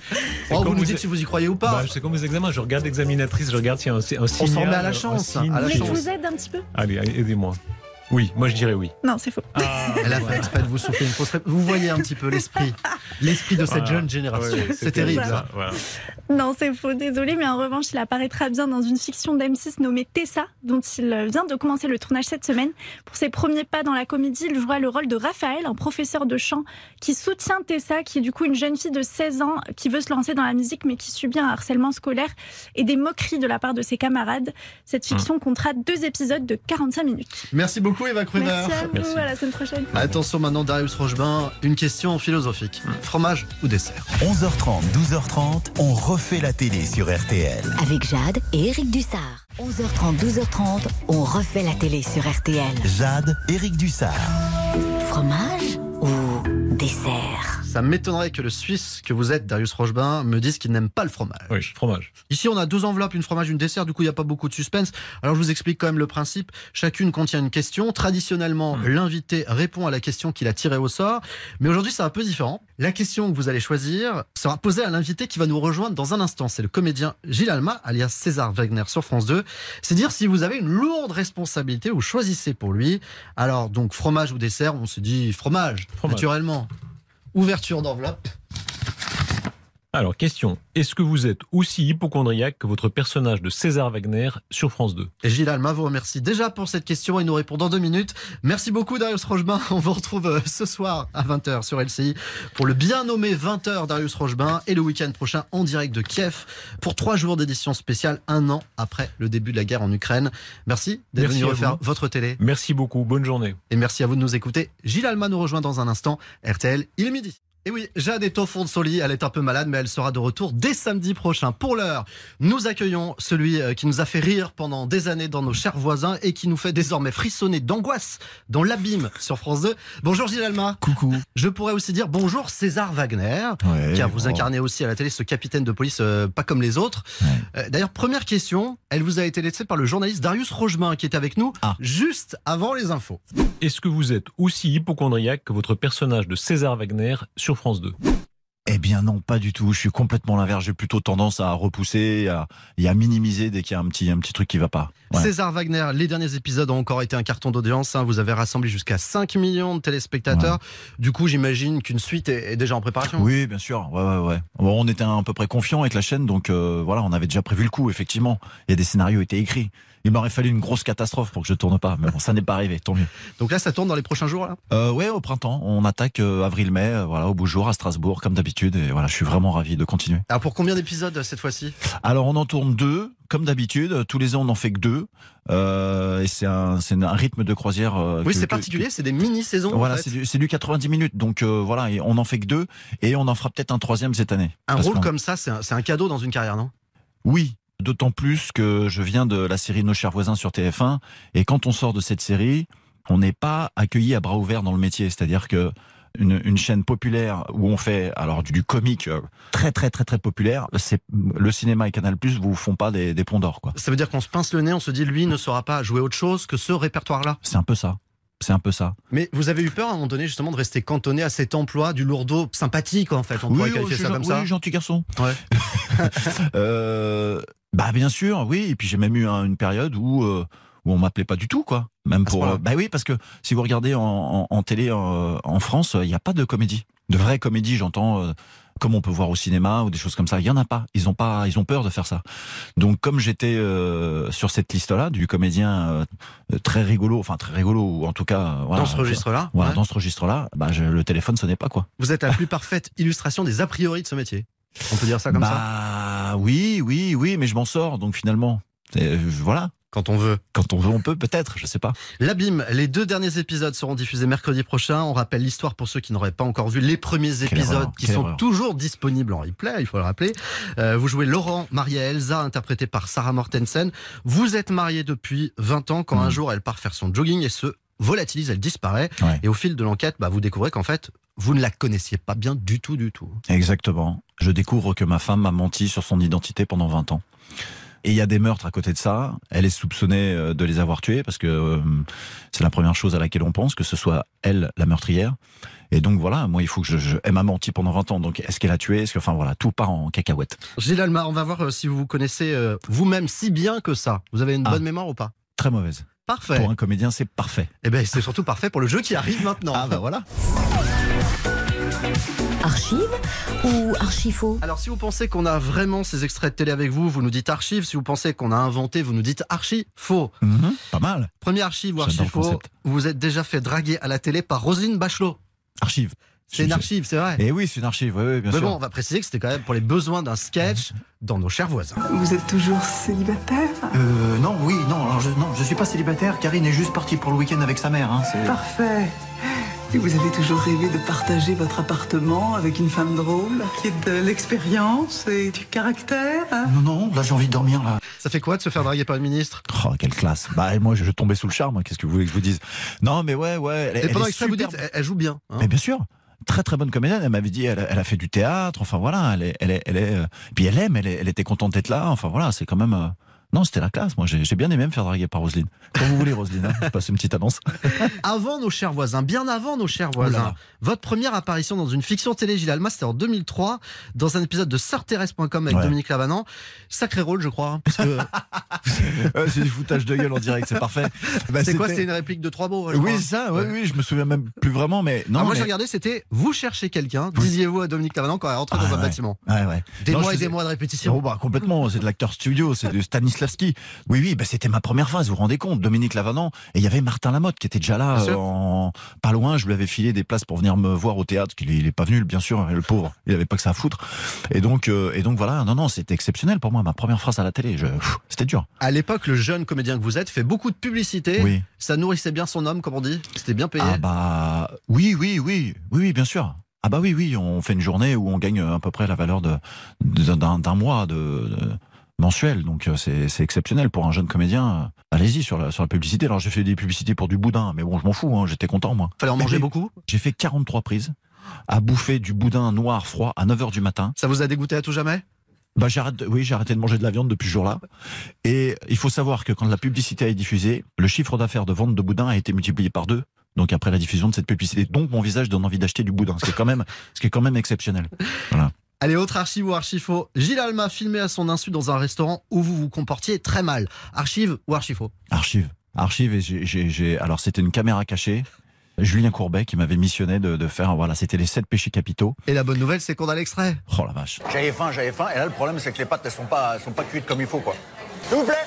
oh, Vous nous dites si vous y croyez ou pas. Bah, c'est comme les examens, je regarde l'examinatrice, je regarde s'il y a un, un signal. On s'en met à la chance. À la chance. je vous aide un petit peu Allez, aidez-moi. Oui, moi je dirais oui. Non, c'est faux. Ah, Elle a fait exprès de vous souffler une fausse Vous voyez un petit peu l'esprit, l'esprit de cette jeune génération. c'est terrible. Ça. Non, c'est faux, désolé, mais en revanche, il apparaîtra bien dans une fiction d'M6 nommée Tessa, dont il vient de commencer le tournage cette semaine. Pour ses premiers pas dans la comédie, il jouera le rôle de Raphaël, un professeur de chant qui soutient Tessa, qui est du coup une jeune fille de 16 ans qui veut se lancer dans la musique, mais qui subit un harcèlement scolaire et des moqueries de la part de ses camarades. Cette fiction hum. comptera deux épisodes de 45 minutes. Merci beaucoup. Eva Merci à vous, à la semaine prochaine. Attention maintenant, Darius Rochebain, une question philosophique. Fromage ou dessert 11h30, 12h30, on refait la télé sur RTL. Avec Jade et Eric Dussard. 11h30, 12h30, on refait la télé sur RTL. Jade, Eric Dussard. Fromage ou dessert ça m'étonnerait que le Suisse que vous êtes, Darius Rochebain, me dise qu'il n'aime pas le fromage. Oui, fromage. Ici, on a deux enveloppes, une fromage, une dessert. Du coup, il n'y a pas beaucoup de suspense. Alors, je vous explique quand même le principe. Chacune contient une question. Traditionnellement, hmm. l'invité répond à la question qu'il a tirée au sort. Mais aujourd'hui, c'est un peu différent. La question que vous allez choisir sera posée à l'invité qui va nous rejoindre dans un instant. C'est le comédien Gilles Alma, alias César Wagner sur France 2. C'est dire si vous avez une lourde responsabilité ou choisissez pour lui. Alors, donc, fromage ou dessert, on se dit fromage. naturellement. Ouverture d'enveloppe. Alors, question. Est-ce que vous êtes aussi hypochondriaque que votre personnage de César Wagner sur France 2 Et Gilles Alma vous remercie déjà pour cette question et nous répond dans deux minutes. Merci beaucoup Darius Rochebain. On vous retrouve euh, ce soir à 20h sur LCI pour le bien nommé 20h Darius Rochebain et le week-end prochain en direct de Kiev pour trois jours d'édition spéciale un an après le début de la guerre en Ukraine. Merci d'être venu refaire votre télé. Merci beaucoup. Bonne journée. Et merci à vous de nous écouter. Gilles Alma nous rejoint dans un instant. RTL, il est midi. Et oui, Jade est au fond de son lit, elle est un peu malade, mais elle sera de retour dès samedi prochain. Pour l'heure, nous accueillons celui euh, qui nous a fait rire pendant des années dans nos chers voisins et qui nous fait désormais frissonner d'angoisse dans l'abîme sur France 2. Bonjour Gilles Alma. Coucou. Je pourrais aussi dire bonjour César Wagner, car vous incarnez aussi à la télé ce capitaine de police euh, pas comme les autres. Euh, d'ailleurs, première question, elle vous a été laissée par le journaliste Darius Rochemin qui est avec nous ah. juste avant les infos. Est-ce que vous êtes aussi hypochondriaque que votre personnage de César Wagner sur France 2 eh bien non, pas du tout. Je suis complètement l'inverse. J'ai plutôt tendance à repousser à, et à minimiser dès qu'il y a un petit, un petit truc qui va pas. César Wagner, les derniers épisodes ont encore été un carton d'audience. Hein. Vous avez rassemblé jusqu'à 5 millions de téléspectateurs. Du coup, j'imagine qu'une suite est, déjà en préparation. Oui, bien sûr. Ouais, ouais, ouais. Bon, on était à peu près confiant avec la chaîne, donc euh, voilà, on avait déjà prévu le coup, effectivement. Il y a des scénarios étaient écrits. Il m'aurait fallu une grosse catastrophe pour que je tourne pas, mais bon, ça n'est pas arrivé, tant mieux. Donc là, ça tourne dans les prochains jours là? Euh, Ouais, au printemps, on attaque euh, avril-mai, euh, voilà, au beau jour à Strasbourg, comme d'habitude, et voilà, je suis vraiment ravi de continuer. Alors pour combien d'épisodes cette fois-ci? Alors on en tourne deux, comme d'habitude, tous les ans on n'en fait que deux, euh, et c'est un, c'est un rythme de croisière. euh, Oui, que- c'est que- particulier, c'est des mini-saisons. en Voilà, fait. c'est du, c'est du 90 minutes, donc euh, voilà, et on n'en fait que deux, et on en fera peut-être un troisième cette année. Un rôle comme ça, c'est un, c'est un cadeau dans une carrière, non? Oui, d'autant plus que je viens de la série Nos chers voisins sur TF1, et quand on sort de cette série, on n'est pas accueilli à bras ouverts dans le métier, c'est-à-dire que une, une chaîne populaire où on fait alors du, du comique euh, très très très très populaire, c'est le cinéma et Canal Plus vous font pas des, des ponts d'or quoi. Ça veut dire qu'on se pince le nez, on se dit lui ne saura pas jouer autre chose que ce répertoire-là. C'est un peu ça. C'est un peu ça. Mais vous avez eu peur à un moment donné justement de rester cantonné à cet emploi du lourdeau sympathique en fait, on pourrait oui, qualifier je ça comme ça. oui, gentil garçon. Ouais. Euh, bah bien sûr, oui. Et puis j'ai même eu un- une période où euh, où on m'appelait pas du tout, quoi. Même pour. euh, bah oui, parce que si vous regardez en, en- en télé euh, en France, il n'y a pas de comédie, de vraie comédie. J'entends. Comme on peut voir au cinéma ou des choses comme ça, il y en a pas. Ils ont pas, ils ont peur de faire ça. Donc comme j'étais euh, sur cette liste-là du comédien euh, très rigolo, enfin très rigolo ou en tout cas euh, voilà, Dans ce registre-là, voilà, ouais. dans ce registre-là, bah je- le téléphone sonnait pas quoi. Vous êtes la plus parfaite illustration des a priori de ce métier. On peut dire ça comme ça bah, oui, oui, oui, mais je m'en sors, donc finalement. Euh, voilà. Quand on veut. Quand on veut, on peut, peut-être, je sais pas. L'abîme, les deux derniers épisodes seront diffusés mercredi prochain. On rappelle l'histoire pour ceux qui n'auraient pas encore vu les premiers Quelle épisodes erreur, qui sont erreur. toujours disponibles en replay, il faut le rappeler. Euh, vous jouez Laurent, Maria Elsa, interprété par Sarah Mortensen. Vous êtes mariés depuis 20 ans quand un jour elle part faire son jogging et se volatilise, elle disparaît. Ouais. Et au fil de l'enquête, bah, vous découvrez qu'en fait, vous ne la connaissiez pas bien du tout, du tout. Exactement. Je découvre que ma femme m'a menti sur son identité pendant 20 ans. Et il y a des meurtres à côté de ça. Elle est soupçonnée euh, de les avoir tués parce que euh, c'est la première chose à laquelle on pense, que ce soit elle, la meurtrière. Et donc voilà, moi il faut que je, je- elle m'a menti pendant 20 ans. Donc est-ce qu'elle a tué? Est-ce que, enfin voilà, tout part en cacahuète. Gilles Almar, on va voir euh, si vous vous connaissez euh, vous-même si bien que ça. Vous avez une Ah. bonne mémoire ou pas? Très mauvaise. Parfait. Pour un comédien, c'est parfait. Eh ben, c'est surtout parfait pour le jeu qui arrive maintenant. Ah bah voilà. Archive ou archifaux? Alors, si vous pensez qu'on a vraiment ces extraits de télé avec vous, vous nous dites archive. Si vous pensez qu'on a inventé, vous nous dites archi faux. Mhm, pas mal. Premier archive ou J'adore archi le faux. concept. Vous vous êtes déjà fait draguer à la télé par Roselyne Bachelot. Archive. C'est une archive, c'est vrai. Et oui, c'est une archive, oui, oui, bien Mais sûr. bon, on va préciser que c'était quand même pour les besoins d'un sketch dans nos chers voisins. Vous êtes toujours célibataire? Euh, non, oui, non, alors je, non, je suis pas célibataire. Karine est juste partie pour le week-end avec sa mère. Hein, Parfait. Et vous avez toujours rêvé de partager votre appartement avec une femme drôle, qui ait de l'expérience et du caractère hein Non, non, là j'ai envie de dormir là. Ça fait quoi de se faire draguer par une ministre? Oh, quelle classe. Bah, et moi, je, je tombais sous le charme. hein, Qu'est-ce que vous voulez que je vous dise? Non, mais ouais, ouais. Elle, Et pendant est que ça, vous dites, elle, elle joue bien. hein. Mais bien sûr. Très très bonne comédienne. Elle m'avait dit, elle, a- elle a fait du théâtre. Enfin voilà, elle est, elle est, elle est. euh, Puis elle aime. Elle, est- elle était contente d'être là. Enfin voilà, c'est quand même. euh, Non, c'était la classe. Moi, j'ai bien aimé me faire draguer par Roselyne. Quand vous voulez, Roselyne. Hein, je passe une petite annonce. Avant nos chers voisins, bien avant nos chers voisins, votre première apparition dans une fiction télé, Gilles Alma, c'était en 2003, dans un épisode de Sœurterrestre.com avec Ouais. Dominique Lavanant. Sacré rôle, je crois. hein, parce que- c'est du foutage de gueule en direct. C'est parfait. Bah, c'est quoi c'était- C'est une réplique de trois mots je Oui, ça. Oui, Ouais. oui. Je me souviens même plus vraiment, mais non. Alors moi, mais- j'ai regardé, c'était vous cherchez quelqu'un, disiez-vous à Dominique Lavanant quand elle rentrait Ah, dans un bâtiment. Des Non, mois et des mois de répétition. Oh, bah, complètement, c'est de l'acteur studio, c'est de Stanislavski. Oui, oui, bah, c'était ma première phase, vous vous rendez compte, Dominique Lavanant, et il y avait Martin Lamotte qui était déjà là, euh, en... pas loin, je lui avais filé des places pour venir me voir au théâtre, qu'il il est pas venu, bien sûr, le pauvre, il avait pas que ça à foutre. Et donc, euh, et donc voilà, non, non, c'était exceptionnel pour moi, ma première phrase à la télé, je... c'était dur. À l'époque, le jeune comédien que vous êtes fait beaucoup de publicité. Oui. Ça nourrissait bien son homme, comme on dit. C'était bien payé. Ah bah, oui, oui, oui, oui, oui, bien sûr. Ah bah oui, oui, on fait une journée où on gagne à peu près la valeur de de- d'un d'un mois de, de- mensuel, donc euh, c'est c'est exceptionnel pour un jeune comédien. Allez-y sur la sur la publicité. Alors j'ai fait des publicités pour du boudin, mais bon, je m'en fous, hein, j'étais content moi. Fallait en manger beaucoup. J'ai fait 43 prises à bouffer du boudin noir froid à 9h du matin. Ça vous a dégoûté à tout jamais? Bah oui, j'ai arrêté de manger de la viande depuis ce jour-là. Et il faut savoir que quand la publicité est diffusée, le chiffre d'affaires de vente de boudin a été multiplié par deux. Donc après la diffusion de cette publicité, donc mon visage donne envie d'acheter du boudin, ce qui est quand même, ce qui est quand même exceptionnel. Voilà. Allez, autre archive ou archifaux. Gilles Alma filmé à son insu dans un restaurant où vous vous comportiez très mal. Archive ou archifaux Archive, archive. Et j'ai, alors c'était une caméra cachée. Julien Courbet qui m'avait missionné de, de faire, voilà, c'était les sept péchés capitaux. Et la bonne nouvelle, c'est qu'on a l'extrait. Oh la vache. J'avais faim, j'avais faim. Et là, le problème, c'est que les pâtes, elles sont pas, elles sont pas cuites comme il faut, quoi. S'il vous plaît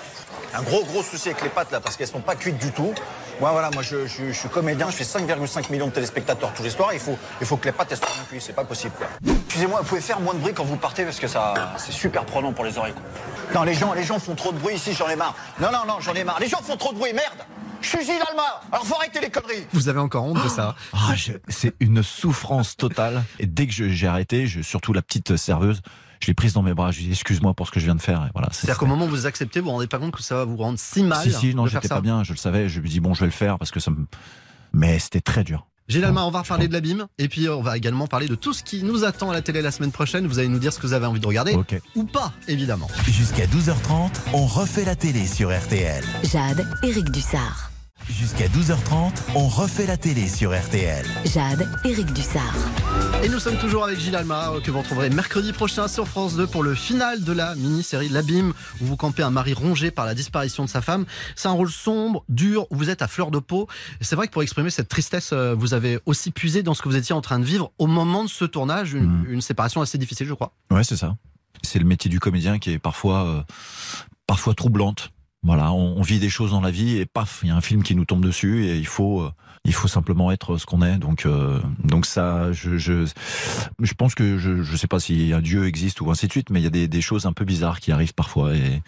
Un gros gros souci avec les pâtes là parce qu'elles sont pas cuites du tout. Moi voilà, moi je, je- je suis comédien, je fais 5,5 millions de téléspectateurs tous les soirs. Il faut, il faut que les pâtes elles soient bien c'est pas possible quoi. Excusez-moi, vous pouvez faire moins de bruit quand vous partez parce que ça c'est super prenant pour les oreilles. quoi. Non les gens, les gens font trop de bruit ici, j'en ai marre. Non non non, j'en ai marre. Les gens font trop de bruit, merde. Je suis Gilles Alma. Alors faut arrêter les conneries. Vous avez encore honte de ça Ah, je- c'est une souffrance totale. Et dès que je- j'ai arrêté, je, surtout la petite serveuse, je l'ai prise dans mes bras. Je lui ai dit excuse-moi pour ce que je viens de faire. Et voilà. c'est- C'est-à-dire qu'au moment où vous acceptez, vous vous rendez pas compte que ça va vous rendre si mal Si si, non, j'étais pas bien. Je le savais. Je me dis bon, je vais le faire parce que ça me. Mais c'était très dur. Gilles Alma, on va reparler de l'abîme et puis on va également parler de tout ce qui nous attend à la télé la semaine prochaine. Vous allez nous dire ce que vous avez envie de regarder ou pas, évidemment. Jusqu'à 12h30, on refait la télé sur RTL. Jade, Éric Dussard. Jusqu'à 12h30, on refait la télé sur RTL. Jade, Éric Dussard. Et nous sommes toujours avec Gilles Alma, euh, que vous retrouverez mercredi prochain sur France 2 pour le final de la mini-série L'Abîme, où vous campez un mari rongé par la disparition de sa femme. C'est un rôle sombre, dur, où vous êtes à fleur de peau. Et C'est vrai que pour exprimer cette tristesse, euh, vous avez aussi puisé dans ce que vous étiez en train de vivre au moment de ce tournage, une, une séparation assez difficile, je crois. Ouais, c'est ça. C'est le métier du comédien qui est parfois, euh, parfois troublante. Voilà, on, on vit des choses dans la vie et paf, il y a un film qui nous tombe dessus et il faut, euh, il faut simplement être ce qu'on est. Donc, euh, donc ça, je, je, je pense que je, je sais pas si un dieu existe ou ainsi de suite, mais il y a des, des choses un peu bizarres qui arrivent parfois et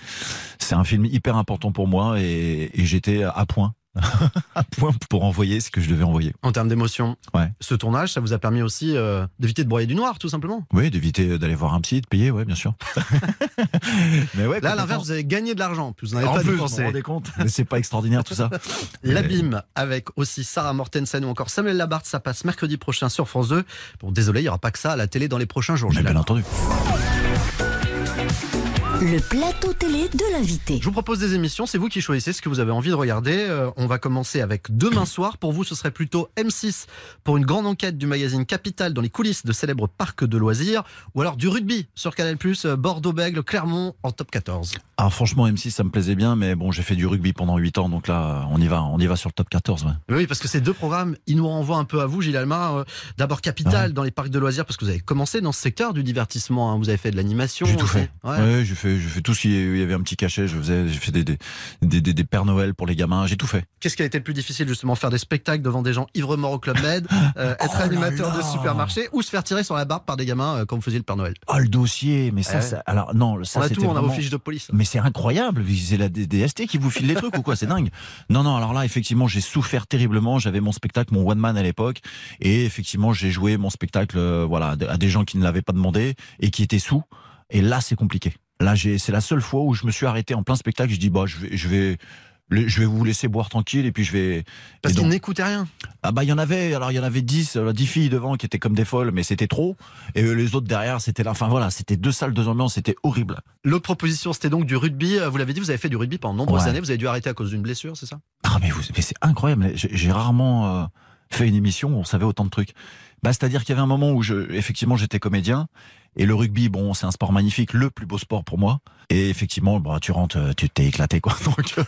c'est un film hyper important pour moi et, et j'étais à point. à point pour envoyer ce que je devais envoyer. En termes d'émotion, Ouais. ce tournage, ça vous a permis aussi euh, d'éviter de broyer du noir, tout simplement. Oui, d'éviter d'aller voir un psy, de payer, ouais, bien sûr. Mais ouais, Là, à l'inverse, vous avez gagné de l'argent, vous n'en avez En pas plus, dépensé. vous rendez compte Mais c'est pas extraordinaire tout ça L'abîme avec aussi Sarah Mortensen ou encore Samuel Labarthe, ça passe mercredi prochain sur France 2. Bon, désolé, il n'y aura pas que ça à la télé dans les prochains jours. Bien entendu. Le plateau télé de l'invité. Je vous propose des émissions, c'est vous qui choisissez ce que vous avez envie de regarder. Euh, on va commencer avec demain soir. Pour vous, ce serait plutôt M6 pour une grande enquête du magazine Capital dans les coulisses de célèbres parcs de loisirs ou alors du rugby sur Canal+, euh, Bordeaux-Bègle, Clermont en top 14. Alors franchement, M6, ça me plaisait bien, mais bon, j'ai fait du rugby pendant 8 ans, donc là, on y va, on y va sur le top 14. ouais. Oui, parce que ces deux programmes, ils nous renvoient un peu à vous, Gilles Alma. Euh, D'abord Capital dans les parcs de loisirs, parce que vous avez commencé dans ce secteur du divertissement. hein. Vous avez fait de l'animation. J'ai tout fait. Ouais. Ouais, j'ai fait, j'ai fait tout ce qui il y avait un petit cachet. Je faisais, j'ai fait des, des, des, des- des Pères Noël pour les gamins. J'ai tout fait. Qu'est-ce qui a été le plus difficile justement? Faire des spectacles devant des gens ivres morts au Club Med, euh, être animateur de supermarché ou se faire tirer sur la barbe par des gamins euh, comme vous faisiez le Père Noël? Oh, le dossier, mais ça, Ouais. ça- alors non, ça On a c'était tout, on a vos vraiment- fiches de police. Mais c'est incroyable, c'est la DST qui vous file les trucs ou quoi, c'est dingue. Non, non, alors là, effectivement, j'ai souffert terriblement. J'avais mon spectacle, mon one man à l'époque, et effectivement, j'ai joué mon spectacle, euh, voilà, à des gens qui ne l'avaient pas demandé et qui étaient sous. Et là, c'est compliqué. Là, c'est la seule fois où je me suis arrêté en plein spectacle. Je dis, bah, je vais, je vais, le- je vais vous laisser boire tranquille et puis je vais. Parce qu'ils n'écoutaient rien. ah bah il y en avait, alors il y en avait 10, euh, 10 filles devant qui étaient comme des folles, mais c'était trop. Et euh, les autres derrière, c'était là. Enfin voilà, c'était deux salles, deux ambiances, c'était horrible. L'autre proposition, c'était donc du rugby. Euh, Vous l'avez dit, vous avez fait du rugby pendant de nombreuses Ouais. années. Vous avez dû arrêter à cause d'une blessure, c'est ça? Ah mais, mais c'est incroyable. J'ai j'ai rarement euh, fait une émission où on savait autant de trucs. Bah c'est-à-dire qu'il y avait un moment où je, effectivement, j'étais comédien. Et le rugby, bon, c'est un sport magnifique, le plus beau sport pour moi. Et effectivement, bah, tu rentres, euh, tu t'es éclaté, quoi. Donc, euh,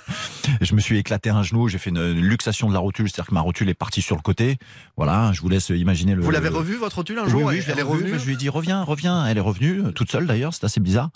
je me suis éclaté un genou, j'ai fait une, une luxation de la rotule, c'est-à-dire que ma rotule est partie sur le côté. Voilà, je vous laisse imaginer le. Vous l'avez le- revu votre rotule un oui, jour oui, et je l'ai Elle est revue, Je lui ai dit reviens, reviens. Elle est revenue euh, toute seule d'ailleurs, c'est assez bizarre.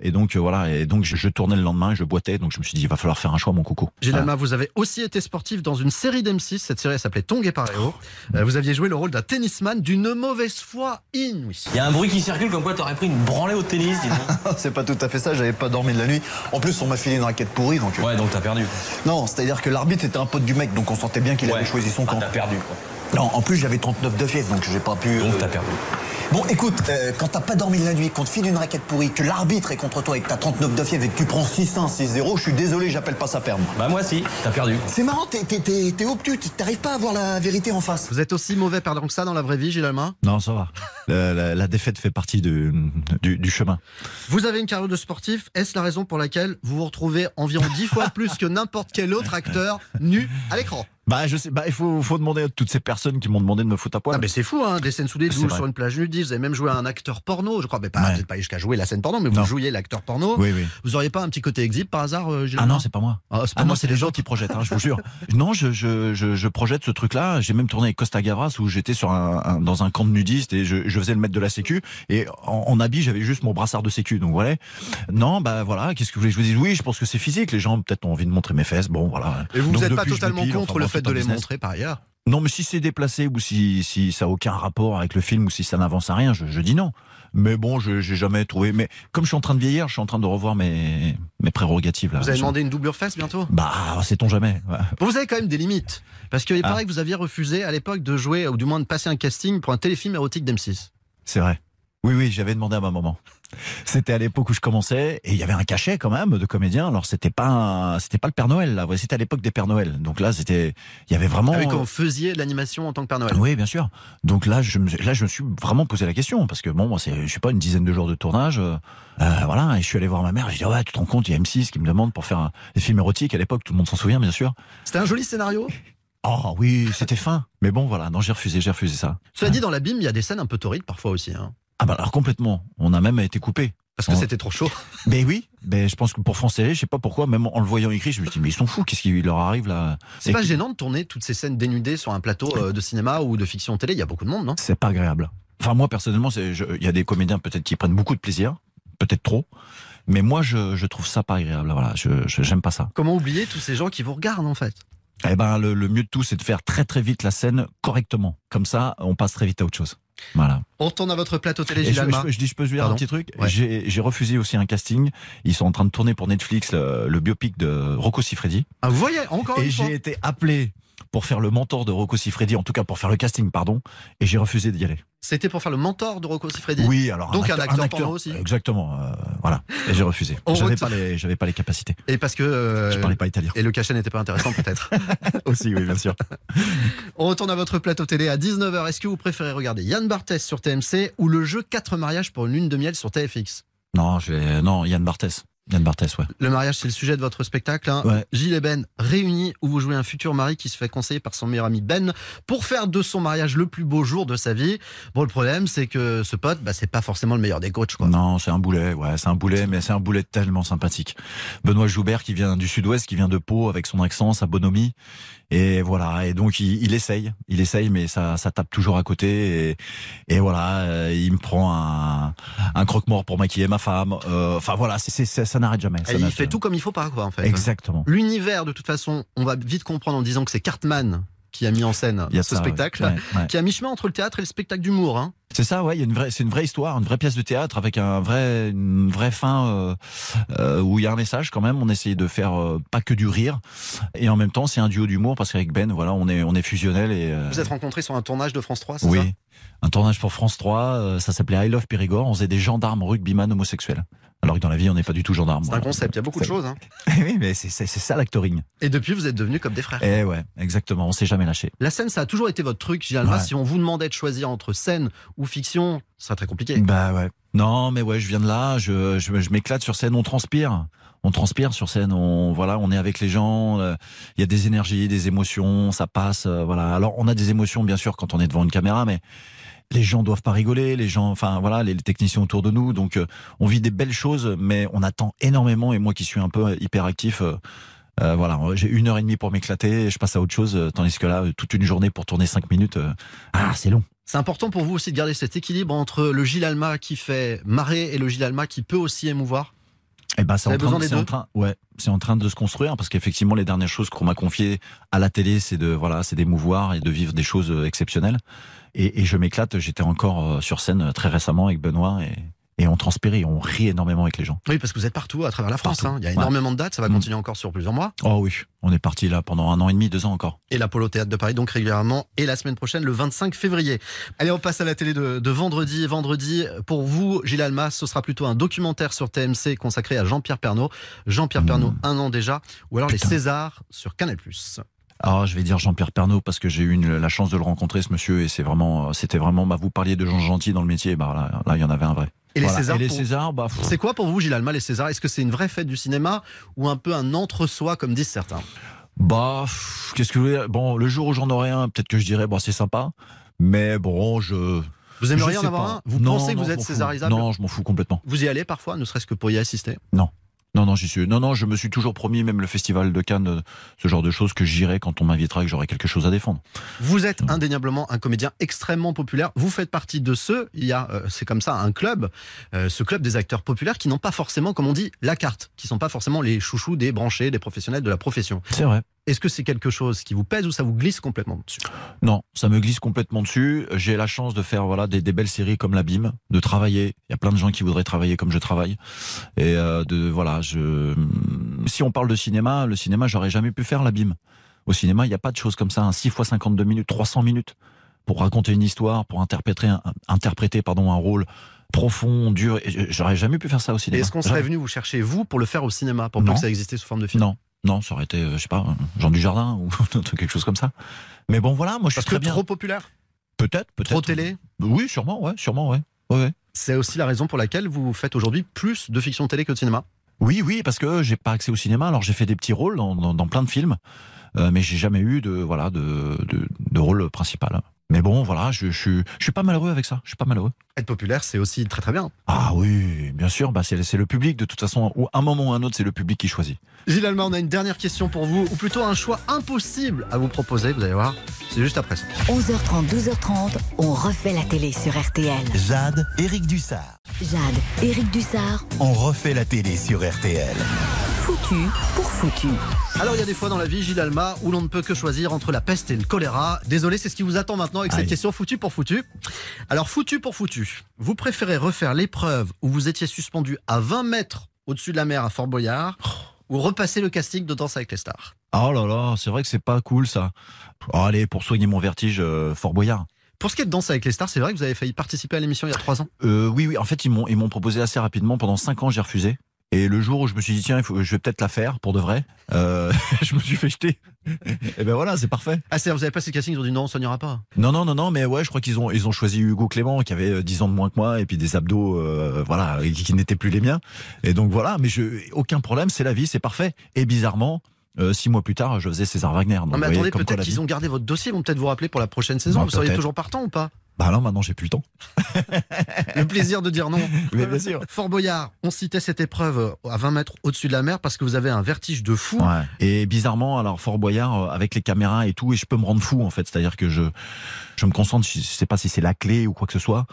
Et donc euh, voilà, et donc je, je tournais le lendemain, je boitais, donc je me suis dit il va falloir faire un choix, mon Voilà. Alma, vous avez aussi été sportif dans une série d'M6. Cette série elle s'appelait Tong et Pareo. Vous aviez joué le rôle d'un tennisman d'une mauvaise foi inouïe. Il y a un bruit qui circule comme quoi t'aurais pris une branlée au tennis. C'est pas tout à fait ça, j'avais pas dormi de la nuit. En plus, on m'a filé une raquette pourrie, donc. Ouais, donc t'as perdu. Non, c'est-à-dire que l'arbitre était un pote du mec, donc on sentait bien qu'il avait choisi son camp. T'as perdu, quoi. Non, en plus, j'avais 39 de fièvre, donc j'ai pas pu. Donc euh, t'as perdu. Bon, écoute, euh, quand t'as pas dormi de la nuit, qu'on te file une raquette pourrie, que l'arbitre est contre toi et que t'as 39 de fièvre et que tu prends 6-1, 6-0, je suis désolé, j'appelle pas ça perdre. Bah moi si, t'as perdu. C'est marrant, t'es- t'es t'es- t'es obtus, t'arrives pas à voir la vérité en face. Vous êtes aussi mauvais perdant que ça dans la vraie vie, Gilles Alma Non, ça va. La, la- la défaite fait partie de- du, du chemin. Vous avez une carrière de sportif. Est-ce la raison pour laquelle vous vous retrouvez environ 10 fois plus que n'importe quel autre acteur nu à l'écran? Bah, je sais, bah, il faut, faut demander à toutes ces personnes qui m'ont demandé de me foutre à poil. Ah, mais c'est fou, hein, des scènes sous des C'est douches sur une plage nudiste. Vous avez même joué à un acteur porno, je crois. Mais pas, Ouais. peut-être pas jusqu'à jouer la scène porno, mais vous Non. jouiez l'acteur porno. Oui, oui. Vous auriez pas un petit côté exhibe par hasard, euh, Ah non, c'est pas moi. Ah, c'est pas Ah moi, c'est les gens qui projettent, hein, je vous jure. Non, je, je, je, je projette ce truc-là. J'ai même tourné avec Costa Gavras où j'étais sur un, un- dans un camp de nudistes et je, je faisais le maître de la sécu. Et en, en habit, j'avais juste mon brassard de sécu. Donc voilà. Non, bah voilà. Qu'est-ce que vous voulez que je vous dise? Oui, je pense que c'est physique. Les gens peut-être ont envie de montrer mes fesses. Bon, voilà. Et vous n'êtes pas totalement contre le fait de les business. montrer par ailleurs Non, mais si c'est déplacé ou si, si ça a aucun rapport avec le film ou si ça n'avance à rien, je, je dis non. Mais bon, je j'ai jamais trouvé. Mais comme je suis en train de vieillir, je suis en train de revoir mes, mes prérogatives. Là. Vous avez demandé une doublure fesse bientôt? Bah, sait-on jamais. ouais. Bon, Vous avez quand même des limites. Parce qu'il Ah. paraît que vous aviez refusé à l'époque de jouer, ou du moins de passer un casting pour un téléfilm érotique d'M6. C'est vrai. Oui, oui, j'avais demandé à ma maman. C'était à l'époque où je commençais et il y avait un cachet quand même de comédien. Alors c'était pas c'était pas le Père Noël là, c'était à l'époque des Pères Noël. Donc là c'était il y avait vraiment Ah oui, quand vous faisiez de l'animation en tant que Père Noël. Oui, bien sûr. Donc là je me là je me suis vraiment posé la question parce que bon moi c'est je sais pas une dizaine de jours de tournage euh, euh, voilà et je suis allé voir ma mère, j'ai dit ouais, tu te rends compte, il y a M6 qui me demande pour faire un, des films érotiques à l'époque, tout le monde s'en souvient bien sûr. C'était un joli scénario? Oh oui, c'était fin. Mais bon voilà, non, j'ai refusé, j'ai refusé ça. Cela dit, dans l'abîme, il y a des scènes un peu torrides parfois aussi. hein. Ah bah alors complètement. On a même été coupé. Parce que On- c'était trop chaud. Ben oui, ben je pense que pour France Télé, je sais pas pourquoi, même en le voyant écrit, je me suis dit mais ils sont fous, qu'est-ce qui leur arrive là? C'est pas que- gênant de tourner toutes ces scènes dénudées sur un plateau euh, de cinéma ou de fiction télé? Il y a beaucoup de monde, non? C'est pas agréable. Enfin moi personnellement, il y a des comédiens peut-être qui prennent beaucoup de plaisir, peut-être trop, mais moi je, je trouve ça pas agréable. Voilà, je je- j'aime pas ça. Comment oublier tous ces gens qui vous regardent en fait? Eh ben le, le mieux de tout, c'est de faire très très vite la scène correctement. Comme ça, on passe très vite à autre chose. Voilà. On retourne à votre plateau télé, Gilles je, Alma. je- je dis, je peux dire Pardon un petit truc. Ouais. J'ai refusé aussi un casting. Ils sont en train de tourner pour Netflix le, le biopic de Rocco Siffredi. Ah, vous voyez, encore Et j'ai été appelé pour faire le mentor de Rocco Siffredi, en tout cas pour faire le casting, pardon, et j'ai refusé d'y aller. C'était pour faire le mentor de Rocco Siffredi Oui, alors Donc un acteur, porno aussi. Exactement, euh, voilà. Et j'ai refusé. J'avais pas les, j'avais pas les capacités. Et parce que. euh, Je parlais pas italien. Et le cachet n'était pas intéressant peut-être. Aussi, oui, bien sûr. On retourne à votre plateau télé à 19h. Est-ce que vous préférez regarder Yann Barthès sur TMC ou le jeu 4 mariages pour une lune de miel sur TFX Non, je vais, non, Yann Barthès. Yann Barthès, ouais. Le mariage, c'est le sujet de votre spectacle. hein. Ouais. Gilles et Ben réunis où vous jouez un futur mari qui se fait conseiller par son meilleur ami Ben pour faire de son mariage le plus beau jour de sa vie. Bon, le problème, c'est que ce pote, bah, c'est pas forcément le meilleur des coachs. Quoi. Non, c'est un boulet, ouais, c'est un boulet, mais c'est un boulet tellement sympathique. Benoît Joubert qui vient du sud-ouest, qui vient de Pau avec son accent, sa bonhomie. Et voilà, et donc il, il essaye, il essaye, mais ça, ça tape toujours à côté. Et, et voilà, euh, il me prend un, un croque-mort pour maquiller ma femme. Euh, Enfin voilà, c'est- ça, n'arrête jamais. Ça Et il fait tout comme il faut pas, quoi, en fait. Exactement. L'univers, de toute façon, on va vite comprendre en disant que c'est Cartman qui a mis en scène ce ça, spectacle, Ouais, ouais. qui a mi-chemin entre le théâtre et le spectacle d'humour. Hein. C'est ça, ouais. Il y a une vraie, c'est une vraie histoire, une vraie pièce de théâtre avec un vrai, une vraie fin euh, euh, où il y a un message quand même. On essaye de faire euh, pas que du rire, et en même temps, c'est un duo d'humour parce qu'avec Ben, voilà, on est, on est fusionnel et. Vous êtes rencontrés sur un tournage de France 3, c'est oui. ça? Un tournage pour France 3, euh, ça s'appelait I Love Périgord. On faisait des gendarmes rugbyman homosexuels. Alors que dans la vie, on n'est pas du tout gendarme. C'est un concept, il y a beaucoup de choses. hein. oui, mais c'est c'est- c'est ça l'actoring. Et depuis, vous êtes devenus comme des frères. Eh ouais, exactement. On s'est jamais lâché. La scène, ça a toujours été votre truc, Gilles. Ouais. Si on vous demandait de choisir entre scène ou fiction, ce serait très compliqué. Bah ouais. Non, mais ouais, je viens de là. Je, je, m'éclate sur scène. On transpire. On transpire sur scène. On voilà, on est avec les gens. euh, Il y a des énergies, des émotions. Ça passe. euh, voilà. Alors on a des émotions bien sûr quand on est devant une caméra, mais les gens doivent pas rigoler. Les gens, enfin voilà, les, techniciens autour de nous. Donc euh, on vit des belles choses, mais on attend énormément. Et moi qui suis un peu hyperactif. voilà, j'ai une heure et demie pour m'éclater, je passe à autre chose, tandis que là, toute une journée pour tourner cinq minutes, ah, c'est long. C'est important pour vous aussi de garder cet équilibre entre le Gilles Alma qui fait marrer et le Gilles Alma qui peut aussi émouvoir. Eh ben, c'est en c'est train, ouais, c'est en train de se construire parce qu'effectivement, les dernières choses qu'on m'a confiées à la télé, c'est de, voilà, c'est d'émouvoir et de vivre des choses euh, exceptionnelles. Et, et je m'éclate. J'étais encore euh, sur scène euh, très récemment avec Benoît et, et on transpire et on rit énormément avec les gens. Oui, parce que vous êtes partout à travers la France. Hein. Il y a Ouais. énormément de dates, ça va Mm. continuer encore sur plusieurs mois. Oh oui, on est parti là pendant un an et demi, deux ans encore. Et l'Apollo Théâtre de Paris, donc régulièrement, et la semaine prochaine, le 25 février. Allez, on passe à la télé de, de vendredi. Vendredi, pour vous, Gilles Alma, ce sera plutôt un documentaire sur TMC consacré à Jean-Pierre Pernaud. Jean-Pierre Pernaud, un an déjà, ou alors les Césars sur Canal+. Alors, je vais dire Jean-Pierre Pernaud parce que j'ai eu une- la chance de le rencontrer, ce monsieur, et c'est vraiment, euh, c'était vraiment, bah, vous parliez de gens gentils dans le métier, bah, là, là, il y en avait un vrai. Et les Voilà. Césars, les pour- Césars, bah, pff, C'est quoi pour vous, Gilles Alma, les Césars? Est-ce que c'est une vraie fête du cinéma ou un peu un entre-soi, comme disent certains? Bah, qu'est-ce que Bon, le jour où j'en aurai un, peut-être que je dirais, bon, c'est sympa. Mais bon, je. Vous aimeriez en avoir pas. un? Vous Non, pensez que vous êtes césarisable? Non, je m'en fous complètement. Vous y allez parfois, ne serait-ce que pour y assister? Non. Non, non, j'y suis. Non, non, je me suis toujours promis, même le festival de Cannes, euh, ce genre de choses, que j'irai quand on m'invitera et que j'aurai quelque chose à défendre. Vous êtes indéniablement un comédien extrêmement populaire. Vous faites partie de ceux, il y a, euh, c'est comme ça, un club, euh, ce club des acteurs populaires qui n'ont pas forcément, comme on dit, la carte, qui sont pas forcément les chouchous des branchés, des professionnels de la profession. C'est vrai. Est-ce que c'est quelque chose qui vous pèse ou ça vous glisse complètement dessus? Non, ça me glisse complètement dessus. J'ai la chance de faire voilà des, des belles séries comme l'Abîme, de travailler. Il y a plein de gens qui voudraient travailler comme je travaille. Et euh, de voilà, je. Si on parle de cinéma, le cinéma, j'aurais jamais pu faire l'Abîme. Au cinéma, il n'y a pas de choses comme ça. Un 6 fois 52 minutes, 300 minutes pour raconter une histoire, pour interpréter un, interpréter pardon un rôle profond, dur. J'aurais jamais pu faire ça au cinéma. est-ce qu'on serait venu vous chercher, vous, pour le faire au cinéma, pour pas Non. que ça existait sous forme de film? Non, non, ça aurait été, euh, je sais pas, euh, Jean Dujardin ou quelque chose comme ça. Mais bon, voilà, moi je Parce suis très que bien. trop populaire Peut-être, peut-être. Trop télé Oui, sûrement, ouais, sûrement, ouais. ouais, ouais. C'est aussi la raison pour laquelle vous faites aujourd'hui plus de fiction télé que de cinéma Oui, oui, parce que j'ai pas accès au cinéma. Alors j'ai fait des petits rôles dans, dans, dans plein de films, euh, mais j'ai jamais eu de voilà de, de, de rôle principal. Mais bon, voilà, je, je, suis- je suis pas malheureux avec ça. Je suis pas malheureux. Être populaire, c'est aussi très très bien. Ah oui, bien sûr. Bah c'est c'est le public de toute façon. Ou un moment ou un autre, c'est le public qui choisit. Gilles Alma, on a une dernière question pour vous, ou plutôt un choix impossible à vous proposer, vous allez voir. C'est juste après ça. 11h30, 12h30, on refait la télé sur RTL. Jade, Éric Dussard. Jade, Éric Dussard, On refait la télé sur RTL. Foutu pour foutu. Alors il y a des fois dans la vie, Gilles Alma, où l'on ne peut que choisir entre la peste et le choléra. Désolé, c'est ce qui vous attend maintenant avec cette question foutu pour foutu. Alors foutu pour foutu, vous préférez refaire l'épreuve où vous étiez suspendu à 20 mètres au-dessus de la mer à Fort Boyard ou repasser le casting de Danse avec les stars? Oh là là, c'est vrai que c'est pas cool ça. Oh, allez, pour soigner mon vertige, euh, Fort Boyard. Pour ce qui est de Danse avec les stars, c'est vrai que vous avez failli participer à l'émission il y a 3 ans. Euh, oui, oui. En fait, ils m'ont ils m'ont proposé assez rapidement. Pendant cinq ans, j'ai refusé. Et le jour où je me suis dit tiens, il faut, je vais peut-être la faire pour de vrai, euh, je me suis fait jeter. Et ben voilà, c'est parfait. Ah c'est vous avez passé le casting, ils ont dit non, ça n'ira pas. Non, non, non, non, mais ouais, je crois qu'ils ont ils ont choisi Hugo Clément qui avait euh, 10 ans de moins que moi et puis des abdos, euh, voilà, qui, qui n'étaient plus les miens. Et donc voilà, mais je aucun problème, c'est la vie, c'est parfait. Et bizarrement. euh, six mois plus tard, je faisais César Wagner. Donc, Non mais vous voyez, attendez, peut-être qu'ils ont gardé votre dossier, ils vont peut-être vous rappeler pour la prochaine saison. Bah, vous seriez toujours partant ou pas? Bah non, maintenant j'ai plus le temps. Le plaisir de dire non. Mais bien sûr. Fort Boyard, on citait cette épreuve à 20 mètres au-dessus de la mer parce que vous avez un vertige de fou. Ouais. Et bizarrement, alors Fort Boyard, euh, avec les caméras et tout, et je peux me rendre fou en fait. C'est-à-dire que je, je me concentre, je sais pas si c'est la clé ou quoi que ce soit,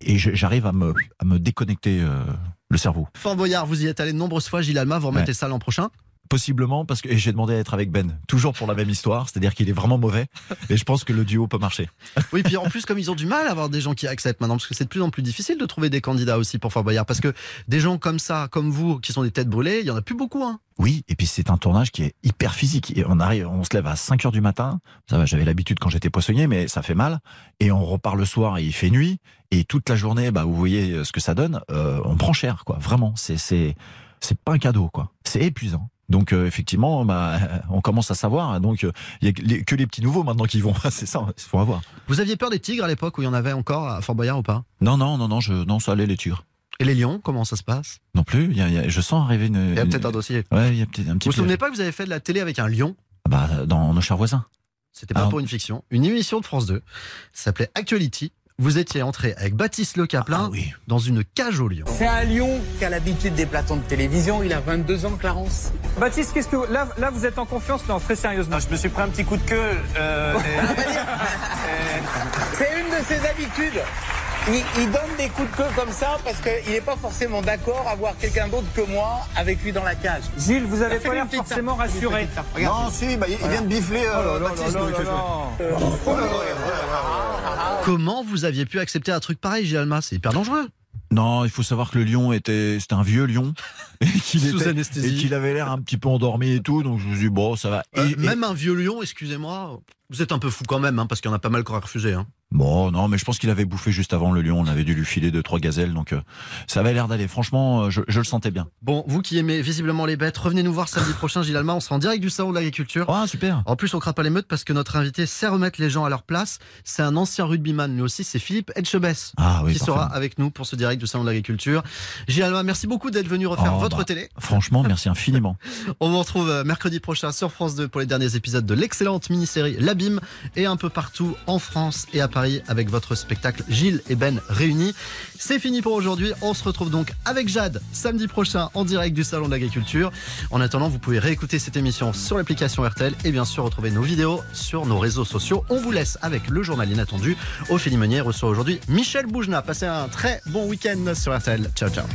et j'arrive à me, à me déconnecter euh, le cerveau. Fort Boyard, vous y êtes allé de nombreuses fois, Gilles Alma, vous remettez Ouais. ça l'an prochain Possiblement parce que j'ai demandé à être avec Ben, toujours pour la même histoire, c'est-à-dire qu'il est vraiment mauvais, et je pense que le duo peut marcher. Oui, puis en plus, comme ils ont du mal à avoir des gens qui acceptent maintenant, parce que c'est de plus en plus difficile de trouver des candidats aussi pour Fort Boyard, parce que des gens comme ça, comme vous, qui sont des têtes brûlées, il y en a plus beaucoup. Hein. Oui, et puis c'est un tournage qui est hyper physique. Et on arrive, on se lève à 5 heures du matin. Ça va, j'avais l'habitude quand j'étais poissonnier, mais ça fait mal. Et on repart le soir et il fait nuit. Et toute la journée, bah, vous voyez ce que ça donne. euh, on prend cher, quoi. Vraiment, c'est c'est c'est pas un cadeau, quoi. C'est épuisant. Donc euh, effectivement, bah, on commence à savoir. Donc euh, il y a que les, petits nouveaux maintenant qui vont. c'est ça, il faut avoir. Vous aviez peur des tigres à l'époque où il y en avait encore à Fort Boyard ou pas? Non, non, non, non, je, non, ça allait les tigres. Et les lions, comment ça se passe? Non plus. Y a, il y a- je sens arriver une. Il y a peut-être un dossier. Ouais, il y a peut-être un petit. Vous vous souvenez pas que vous avez fait de la télé avec un lion? Bah, dans nos chers voisins. C'était pas Ah. pour une fiction. Une émission de France 2. Ça s'appelait Actuality. Vous étiez entré avec Baptiste Le Caplin dans une cage au lion. C'est un lion qui a l'habitude des plateaux de télévision. Il a 22 ans, Clarence. Baptiste, qu'est-ce que vous- là, là vous êtes en confiance Non, très sérieusement. je me suis pris un petit coup de queue. euh, C'est une de ses habitudes. Il, il donne des coups de queue comme ça parce qu'il n'est pas forcément d'accord à voir quelqu'un d'autre que moi avec lui dans la cage. Gilles, vous avez Fais pas l'air tape. forcément rassuré. tape. Non, si, bah, il, il vient de bifler euh, Oh là là Baptiste. là donc, là euh, là. Comment vous aviez pu accepter un truc pareil, Gilles C'est hyper dangereux. Non, il faut savoir que le lion était, c'était un vieux lion et qu'il Sous était- anesthésie. et qu'il avait l'air un petit peu endormi et tout, donc je me suis dit bon, ça va. Euh, Et- et- même un vieux lion, excusez-moi. Vous êtes un peu fou quand même, hein, parce qu'il y en a pas mal qui auraient refusé. Hein. Bon, non, mais je pense qu'il avait bouffé juste avant le lion. On avait dû lui filer deux, trois gazelles. Donc, euh, ça avait l'air d'aller. Franchement, euh, je, je le sentais bien. Bon, vous qui aimez visiblement les bêtes, revenez nous voir samedi prochain, Gilles Alma. On sera en direct du salon de l'agriculture. Ah, super. En plus, on craint pas l'émeute parce que notre invité sait remettre les gens à leur place. C'est un ancien rugbyman, mais aussi c'est Philippe Etchebest Ah oui, qui parfait. sera avec nous pour ce direct du salon de l'agriculture. Gilles Alma, merci beaucoup d'être venu refaire Oh, votre bah, télé. Franchement, merci infiniment. On vous retrouve euh, mercredi prochain sur France 2 pour les derniers épisodes de l'excellente mini-série Et un peu partout en France et à Paris avec votre spectacle Gilles et Ben réunis. C'est fini pour aujourd'hui. On se retrouve donc avec Jade samedi prochain en direct du Salon de l'Agriculture. En attendant, vous pouvez réécouter cette émission sur l'application RTL et bien sûr retrouver nos vidéos sur nos réseaux sociaux. On vous laisse avec le journal inattendu. Ophélie Meunier reçoit aujourd'hui Michel Boujna. Passez un très bon week-end sur RTL. Ciao, ciao.